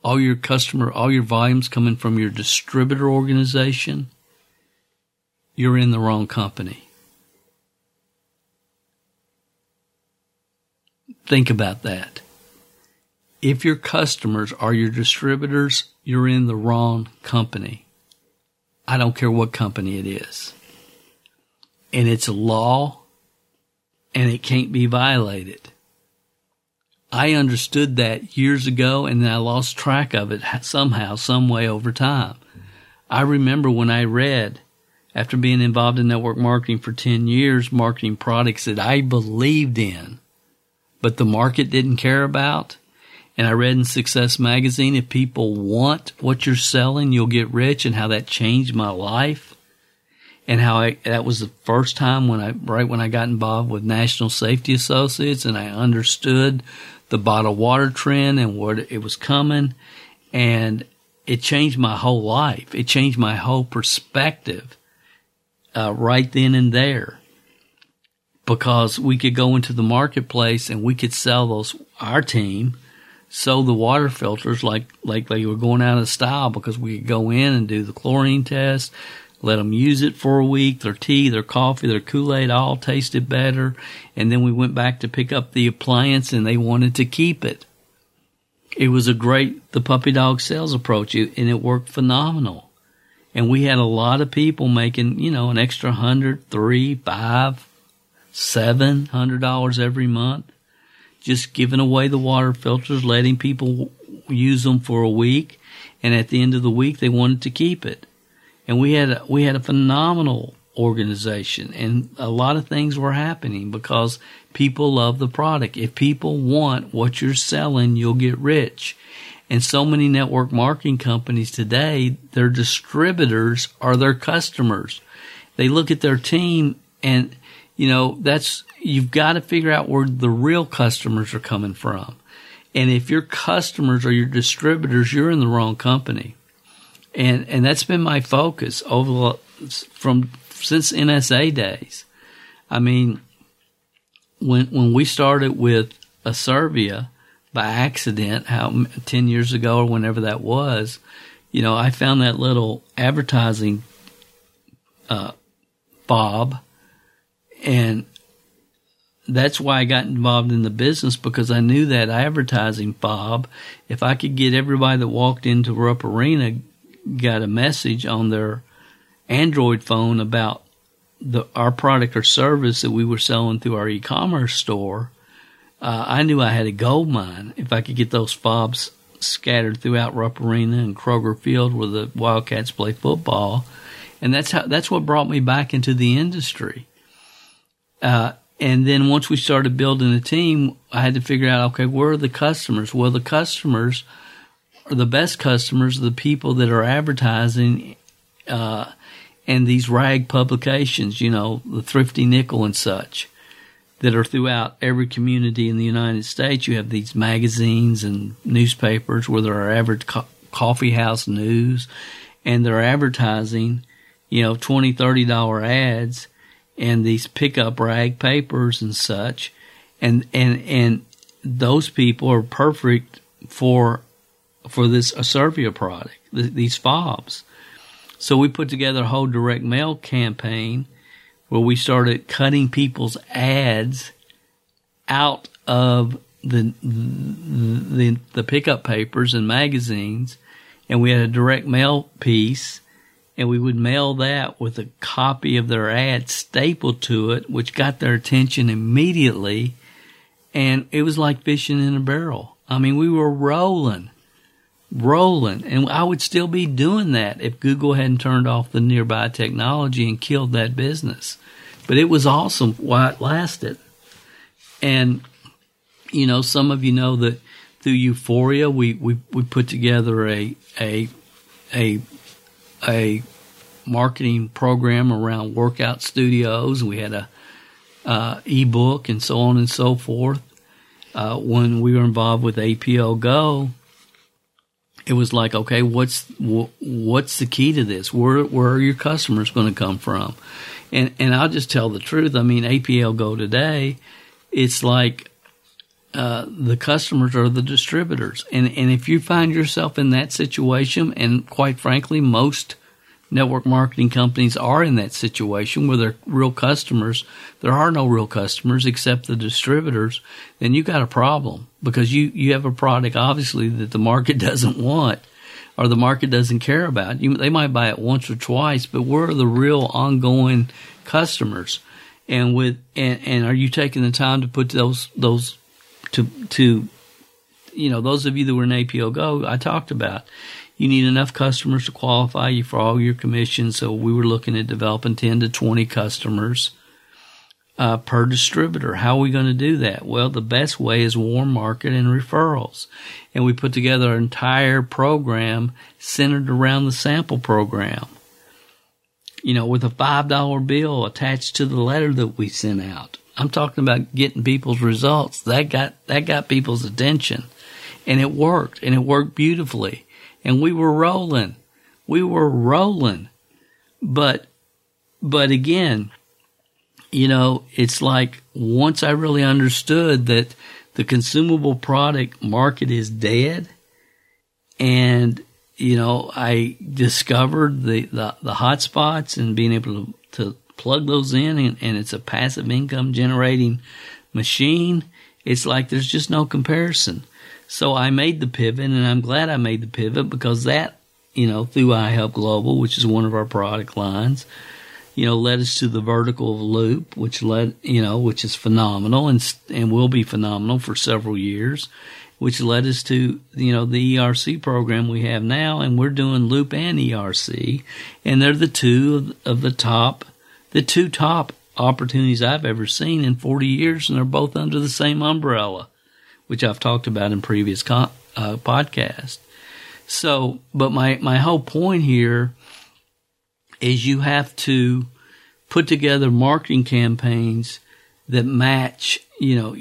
all your customer, all your volumes coming from your distributor organization, you're in the wrong company. Think about that if your customers are your distributors, you're in the wrong company. I don't care what company it is. And it's a law and it can't be violated. I understood that years ago and then I lost track of it [laughs] somehow, some way over time. I remember when I read, after being involved in network marketing for 10 years, marketing products that I believed in, but the market didn't care about and I read in Success Magazine, if people want what you're selling, you'll get rich, and how that changed my life. And how I, that was the first time when I, right when I got involved with National Safety Associates and I understood the bottled water trend and what it was coming. And it changed my whole life. It changed my whole perspective, uh, right then and there because we could go into the marketplace and we could sell those, our team, sew the water filters like like they were going out of style because we could go in and do the chlorine test, let them use it for a week. Their tea, their coffee, their Kool Aid all tasted better, and then we went back to pick up the appliance, and they wanted to keep it. It was a great the puppy dog sales approach, and it worked phenomenal. And we had a lot of people making, you know, an extra hundred, three, five, seven hundred dollars every month just giving away the water filters, letting people use them for a week, and at the end of the week they wanted to keep it. And we had a, we had a phenomenal organization, and a lot of things were happening because people love the product. If people want what you're selling, you'll get rich. And so many network marketing companies today, their distributors are their customers. They look at their team and You know, that's, you've got to figure out where the real customers are coming from. And if your customers are your distributors, you're in the wrong company. And, and that's been my focus over from since NSA days. I mean, when, when we started with Acervia by accident, how 10 years ago or whenever that was, you know, I found that little advertising, uh, fob and that's why I got involved in the business because I knew that advertising fob, if I could get everybody that walked into Rupp Arena got a message on their Android phone about the our product or service that we were selling through our e-commerce store, uh, I knew I had a gold mine if I could get those fobs scattered throughout Rupp Arena and Kroger Field where the Wildcats play football, and that's how that's what brought me back into the industry. Uh, and then once we started building a team, I had to figure out, okay, where are the customers? Well, the customers are the best customers, the people that are advertising, uh, and these rag publications, you know, the Thrifty Nickel and such, that are throughout every community in the United States. You have these magazines and newspapers where there are average co- coffee house news, and they're advertising, you know, twenty, thirty dollar ads and these pickup rag papers and such, and and and those people are perfect for for this Acervia product, these fobs. So we put together a whole direct mail campaign where we started cutting people's ads out of the the the pickup papers and magazines, and we had a direct mail piece and we would mail that with a copy of their ad stapled to it, which got their attention immediately. And it was like fishing in a barrel. I mean, we were rolling, rolling. And I would still be doing that if Google hadn't turned off the nearby technology and killed that business. But it was awesome while it lasted. And, you know, some of you know that through Euphoria, we, we, we put together a, a, a a marketing program around workout studios. We had a uh, ebook and so on and so forth. Uh, when we were involved with APL Go, it was like, okay, what's what's the key to this? Where where are your customers going to come from? And and I'll just tell the truth. I mean, APL Go today, it's like uh, the customers are the distributors. And, and if you find yourself in that situation, and quite frankly, most network marketing companies are in that situation where they're real customers, there are no real customers except the distributors, then you got a problem because you, you have a product obviously that the market [laughs] doesn't want or the market doesn't care about. You, they might buy it once or twice, but we're the real ongoing customers. And with, and, and are you taking the time to put those, those to to you know those of you that were in APL Go, I talked about. You need enough customers to qualify you for all your commissions. So we were looking at developing ten to twenty customers uh, per distributor. How are we going to do that? Well, the best way is warm market and referrals, and we put together an entire program centered around the sample program. You know, with a five dollar bill attached to the letter that we sent out I'm talking about getting people's results. That got that got people's attention, and it worked, and it worked beautifully. And we were rolling, we were rolling, but but again, you know, it's like once I really understood that the consumable product market is dead, and you know, I discovered the the, the hot spots and being able to, to plug those in and, and it's a passive income generating machine, it's like there's just no comparison. So I made the pivot and I'm glad I made the pivot because that, you know, through iHub Global, which is one of our product lines, you know, led us to the vertical loop, which led, you know, which is phenomenal and, and will be phenomenal for several years, which led us to, you know, the ERC program we have now. And we're doing loop and ERC and they're the two of, of the top the two top opportunities I've ever seen in 40 years, and they're both under the same umbrella, which I've talked about in previous con- uh, podcasts. So, but my, my whole point here is you have to put together marketing campaigns that match, you know,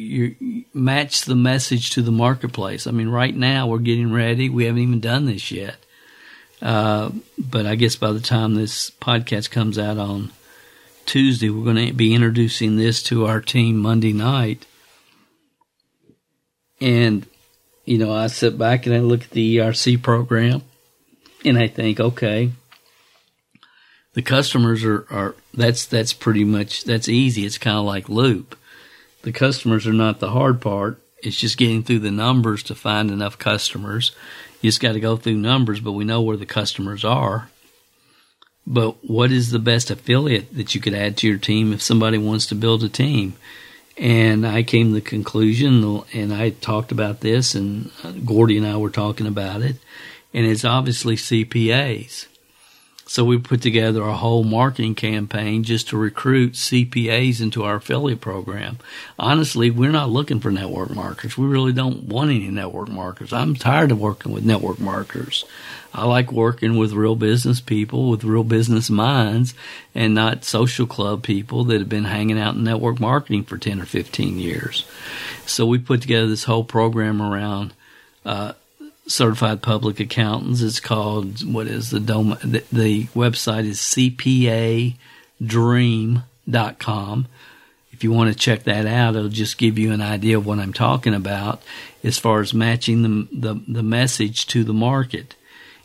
match the message to the marketplace. I mean, right now we're getting ready. We haven't even done this yet. Uh, but I guess by the time this podcast comes out on Tuesday, we're going to be introducing this to our team Monday night. And, you know, I sit back and I look at the ERC program and I think, okay, the customers are, are that's that's pretty much that's easy. It's kind of like loop. The customers are not the hard part. It's just getting through the numbers to find enough customers. You just got to go through numbers, but we know where the customers are. But what is the best affiliate that you could add to your team if somebody wants to build a team? And I came to the conclusion, and I talked about this, and Gordy and I were talking about it, and it's obviously CPAs. So we put together a whole marketing campaign just to recruit CPAs into our affiliate program. Honestly, we're not looking for network marketers. We really don't want any network marketers. I'm tired of working with network marketers. I like working with real business people with real business minds and not social club people that have been hanging out in network marketing for 10 or 15 years. So we put together this whole program around uh, certified public accountants. It's called what is the dome? The, the website is cpadream.com. If you want to check that out, it'll just give you an idea of what I'm talking about as far as matching the the, the message to the market.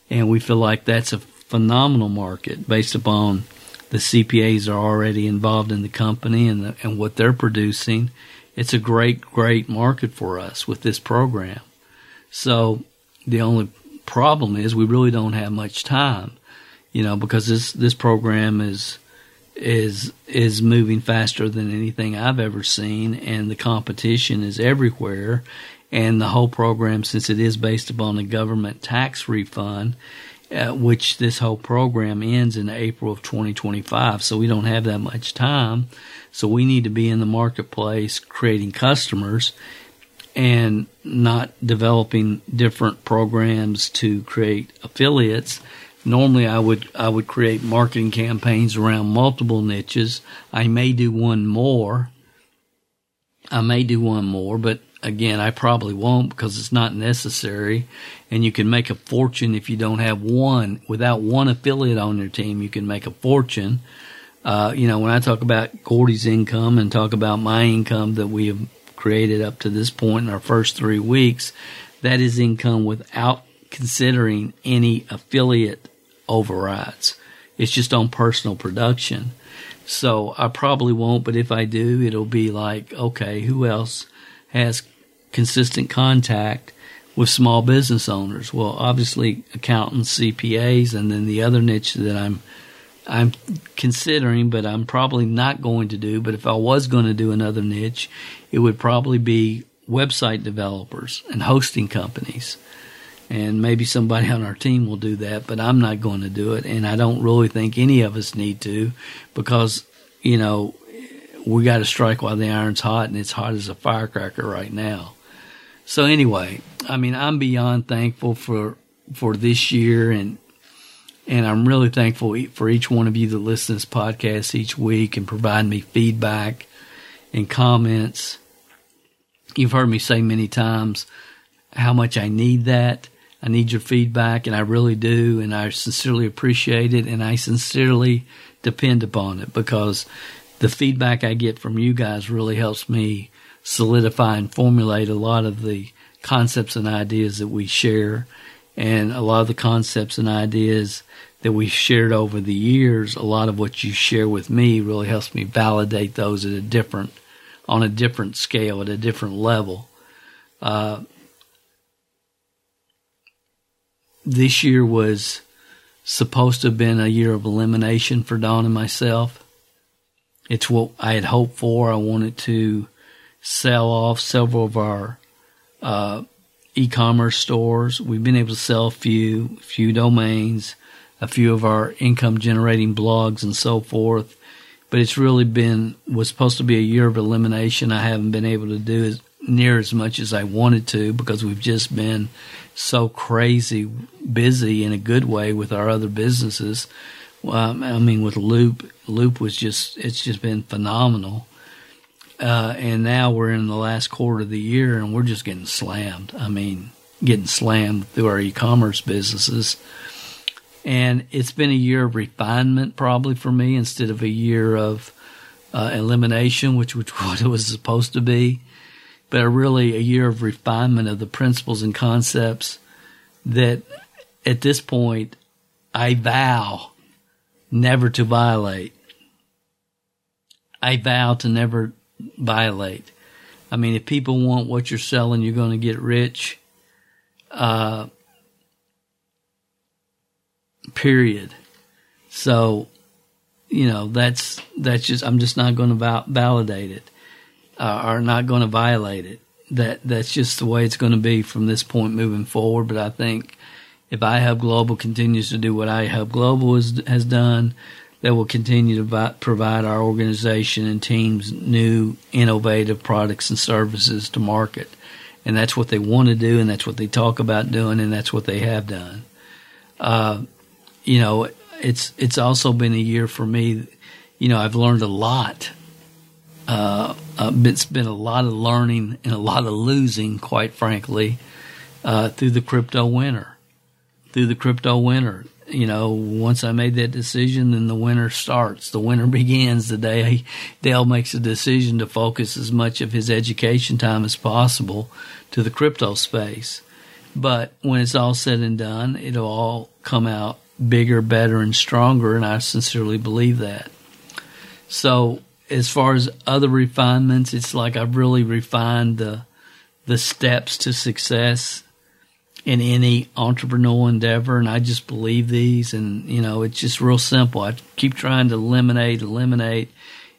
And we feel like that's a phenomenal market based upon the CPAs are already involved in the company and the, and what they're producing. It's a great, great market for us with this program. So the only problem is we really don't have much time, you know, because this this program is is is moving faster than anything I've ever seen, and the competition is everywhere. And the whole program, since it is based upon a government tax refund, uh, which this whole program ends in April of 2025, so we don't have that much time. So we need to be in the marketplace creating customers and not developing different programs to create affiliates. Normally, I would I would create marketing campaigns around multiple niches. I may do one more. I may do one more, but again, I probably won't because it's not necessary. And you can make a fortune if you don't have one. Without one affiliate on your team, you can make a fortune. Uh, you know, when I talk about Gordy's income and talk about my income that we have created up to this point in our first three weeks, that is income without considering any affiliate overrides. It's just on personal production. So I probably won't, but if I do, it'll be like, okay, who else has consistent contact with small business owners? Well, obviously accountants, CPAs, and then the other niche that I'm I'm considering, but I'm probably not going to do. But if I was going to do another niche, it would probably be website developers and hosting companies. And maybe somebody [laughs] on our team will do that, but I'm not going to do it. And I don't really think any of us need to because, you know, we got to strike while the iron's hot and it's hot as a firecracker right now. So anyway, I mean, I'm beyond thankful for, for this year and and I'm really thankful for each one of you that listen to this podcast each week and provide me feedback and comments. You've heard me say many times how much I need that. I need your feedback, and I really do, and I sincerely appreciate it, and I sincerely depend upon it because the feedback I get from you guys really helps me solidify and formulate a lot of the concepts and ideas that we share and a lot of the concepts and ideas that we've shared over the years, a lot of what you share with me really helps me validate those at a different, on a different scale, at a different level. Uh, this year was supposed to have been a year of elimination for Dawn and myself. It's what I had hoped for. I wanted to sell off several of our uh, e-commerce stores. We've been able to sell a few, few domains, a few of our income generating blogs and so forth. But it's really been was supposed to be a year of elimination. I haven't been able to do as near as much as I wanted to because we've just been so crazy busy in a good way with our other businesses. Well, I mean, with Loop, Loop was just, it's just been phenomenal. Uh, and now we're in the last quarter of the year and we're just getting slammed. I mean, getting slammed through our e-commerce businesses. And it's been a year of refinement probably for me instead of a year of uh, elimination, which, which [laughs] what it was supposed to be, but really a year of refinement of the principles and concepts that at this point I vow never to violate. I vow to never violate. I mean, if people want what you're selling, you're going to get rich. Uh, period. So, you know, that's that's just I'm just not going to val- validate it uh, or not going to violate it. That that's just the way it's going to be from this point moving forward. But I think if iHub Global continues to do what iHub Global has, done, that will continue to vi- provide our organization and teams new innovative products and services to market. And that's what they want to do, and that's what they talk about doing, and that's what they have done. Uh, you know, it's it's also been a year for me. You know, I've learned a lot. Uh, uh, it's been a lot of learning and a lot of losing, quite frankly, uh, through the crypto winter. Through the crypto winter, you know, once I made that decision, then the winter starts. The winter [laughs] begins the day Dale makes a decision to focus as much of his education time as possible to the crypto space. But when it's all said and done, it'll all come out bigger, better, and stronger, and I sincerely believe that. So, as far as other refinements, it's like I've really refined the the steps to success in any entrepreneurial endeavor, and I just believe these, and you know, it's just real simple. I keep trying to eliminate, eliminate,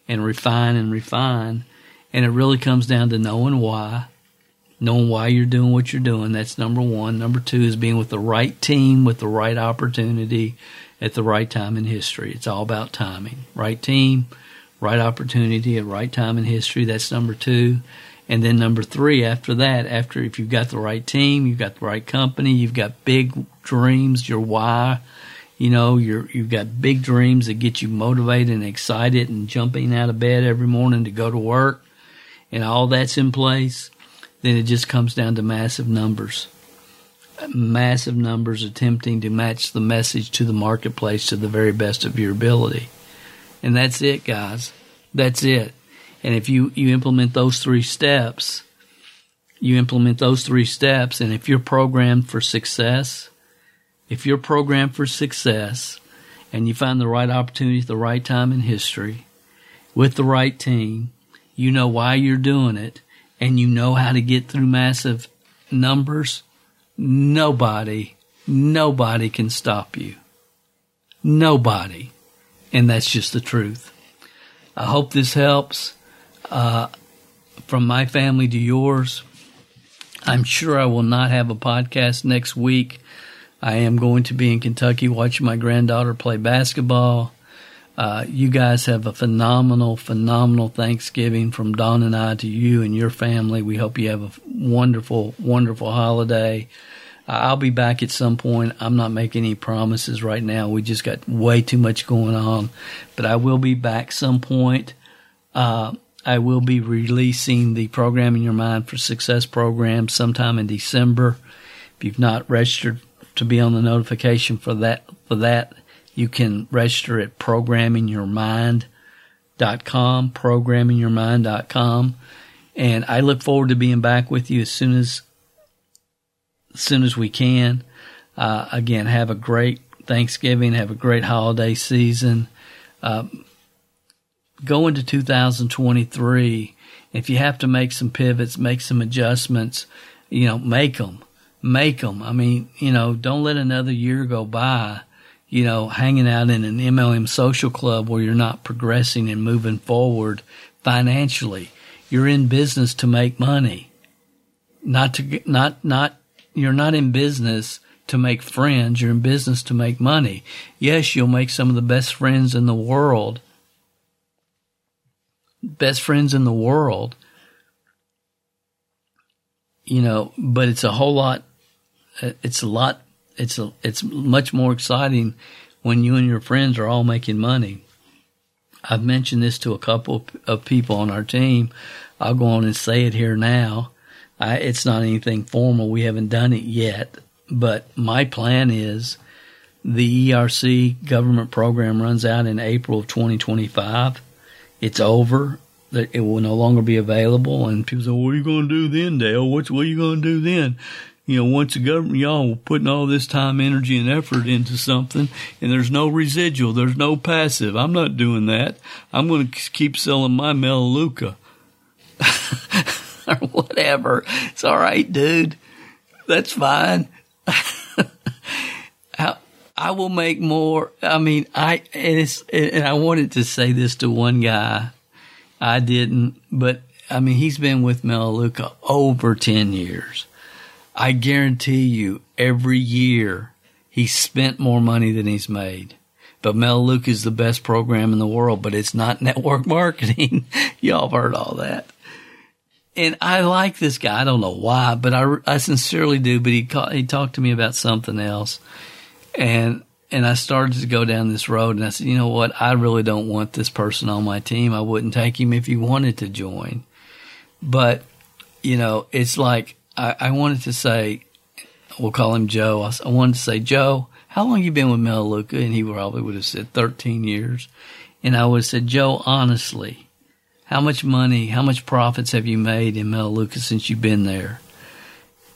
and refine and refine, and it really comes down to knowing why, knowing why you're doing what you're doing. That's number one. Number two is being with the right team, with the right opportunity, at the right time in history. It's all about timing. Right team, right opportunity at right time in history. That's number two. And then number three, after that, after if you've got the right team, you've got the right company, you've got big dreams, your why, you know, you're, you've got big dreams that get you motivated and excited and jumping out of bed every morning to go to work and all that's in place, then it just comes down to massive numbers. Massive numbers attempting to match the message to the marketplace to the very best of your ability. And that's it, guys. That's it. And if you, you implement those three steps, you implement those three steps, and if you're programmed for success, if you're programmed for success, and you find the right opportunity at the right time in history, with the right team, you know why you're doing it, and you know how to get through massive numbers, nobody, nobody can stop you. Nobody. And that's just the truth. I hope this helps. Uh, from my family to yours, I'm sure I will not have a podcast next week. I am going to be in Kentucky watching my granddaughter play basketball. Uh, you guys have a phenomenal, phenomenal Thanksgiving from Dawn and I to you and your family. We hope you have a wonderful, wonderful holiday. I'll be back at some point. I'm not making any promises right now. We just got way too much going on, but I will be back some point. Uh, I will be releasing the Programming Your Mind for Success program sometime in December. If you've not registered to be on the notification for that, for that, you can register at programmingyourmind.com, programmingyourmind.com. And I look forward to being back with you as soon as, as soon as we can. Uh, again, have a great Thanksgiving, have a great holiday season. Uh, go into 2023. If you have to make some pivots, make some adjustments, you know, make them, make them. I mean, you know, don't let another year go by, you know, hanging out in an MLM social club where you're not progressing and moving forward financially. You're in business to make money, not to, not, not, you're not in business to make friends. You're in business to make money. Yes, you'll make some of the best friends in the world best friends in the world, you know, but it's a whole lot, uh, it's a lot, it's a, it's much more exciting when you and your friends are all making money. I've mentioned this to a couple of people on our team. I'll go on and say it here now. I, it's not anything formal. We haven't done it yet, but my plan is the ERC government program runs out in April of 2025. It's over. It will no longer be available. And people say, what are you going to do then, Dale? What's, what are you going to do then? You know, once the government, y'all putting all this time, energy, and effort into something, and there's no residual, there's no passive. I'm not doing that. I'm going to keep selling my Melaleuca. or [laughs] whatever. It's all right, dude. That's fine. [laughs] I will make more. I mean, I and and I wanted to say this to one guy. I didn't, but I mean, he's been with Melaleuca over ten years. I guarantee you, every year he's spent more money than he's made. But Melaleuca is the best program in the world, but it's not [laughs] network marketing. [laughs] Y'all have heard all that. And I like this guy. I don't know why, but I, I sincerely do. But he called, he talked to me about something else and and I started to go down this road and I said, you know what? I really don't want this person on my team. I wouldn't take him if he wanted to join. But, you know, it's like I, I wanted to say, we'll call him Joe. I, I wanted to say, Joe, how long you been with Melaleuca? And he probably would have said 13 years. And I would have said, Joe, honestly, how much money, how much profits have you made in Melaleuca since you've been there?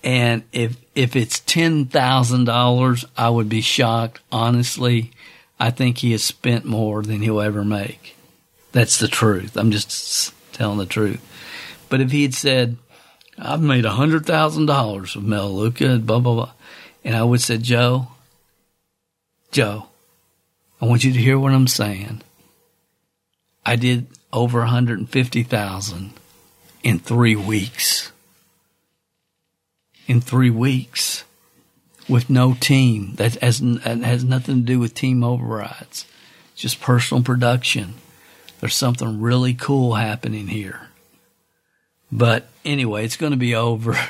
And if if it's ten thousand dollars, I would be shocked. Honestly, I think he has spent more than he'll ever make. That's the truth. I'm just telling the truth. But if he had said, "I've made a hundred thousand dollars with Melaleuca," blah blah blah, and I would say, "Joe, Joe, I want you to hear what I'm saying. I did over a hundred and fifty thousand in three weeks." in three weeks with no team. That has, that has nothing to do with team overrides. Just personal production. There's something really cool happening here. But anyway, it's going to be over. [laughs]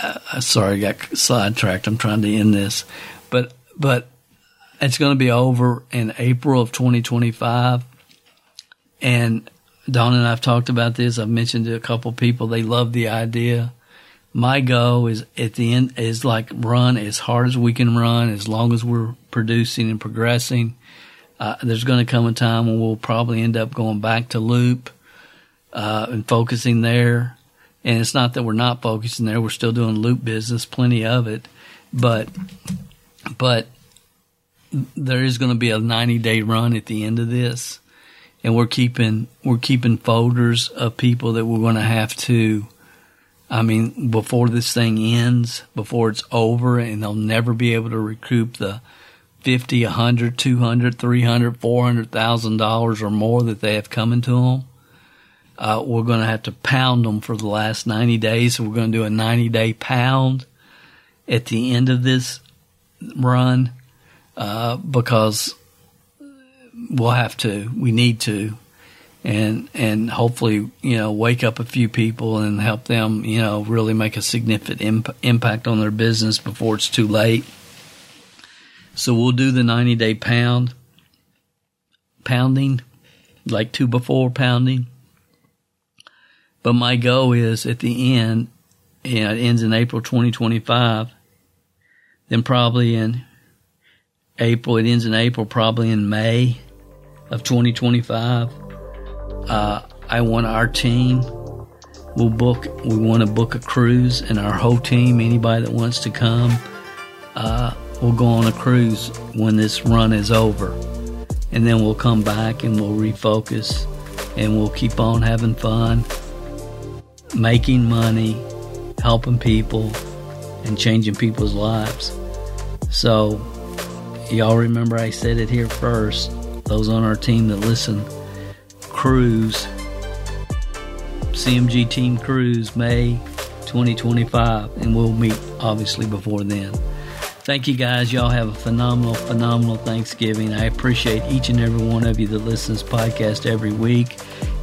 Uh, sorry, I got sidetracked. I'm trying to end this, but but it's going to be over in April of 2025. And Dawn and I've talked about this. I've mentioned to a couple people. They love the idea my goal is at the end is like run as hard as we can run as long as we're producing and progressing. Uh, there's going to come a time when we'll probably end up going back to loop uh, and focusing there. And it's not that we're not focusing there; we're still doing loop business, plenty of it. But but there is going to be a 90 day run at the end of this, and we're keeping we're keeping folders of people that we're going to have to I mean, before this thing ends, before it's over, and they'll never be able to recoup the fifty, a hundred, two hundred, three hundred, four hundred thousand dollars or more that they have coming to them. Uh, we're going to have to pound them for the last 90 days. So we're going to do a 90 day pound at the end of this run, uh, because we'll have to, we need to and and hopefully you know wake up a few people and help them you know really make a significant imp- impact on their business before it's too late. So we'll do the 90 day pound pounding like two before pounding. But my goal is at the end, know, it ends in April 2025. Then probably in April, it ends in April, probably in May of 2025 uh, I want our team. We'll book. We want to book a cruise, and our whole team, anybody that wants to come, uh, we'll go on a cruise when this run is over, and then we'll come back and we'll refocus, and we'll keep on having fun, making money, helping people, and changing people's lives. So, y'all remember I said it here first. Those on our team that listen cruise, CMG Team Cruise, May 2025, and we'll meet obviously before then. Thank you guys. Y'all have a phenomenal, phenomenal Thanksgiving. I appreciate each and every one of you that listens podcast every week,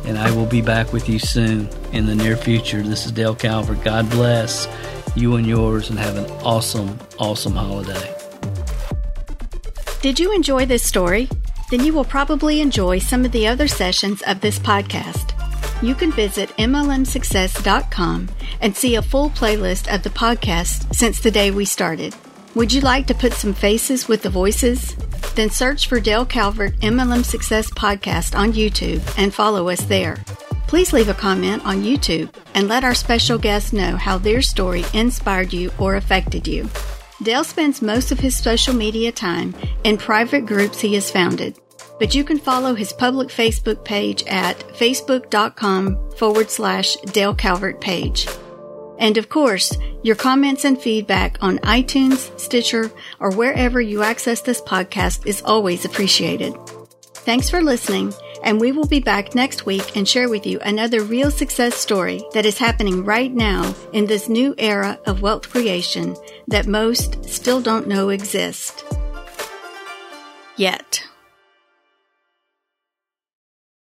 and I will be back with you soon in the near future. This is Dale Calvert. God bless you and yours, and have an awesome, awesome holiday. Did you enjoy this story? Then you will probably enjoy some of the other sessions of this podcast. You can visit MLMSuccess.com and see a full playlist of the podcast since the day we started. Would you like to put some faces with the voices? Then search for Dale Calvert MLM Success Podcast on YouTube and follow us there. Please leave a comment on YouTube and let our special guests know how their story inspired you or affected you. Dale spends most of his social media time in private groups he has founded, but you can follow his public Facebook page at facebook.com forward slash Dale Calvert page. And of course, your comments and feedback on iTunes, Stitcher, or wherever you access this podcast is always appreciated. Thanks for listening, and we will be back next week and share with you another real success story that is happening right now in this new era of wealth creation that most still don't know exist. Yet.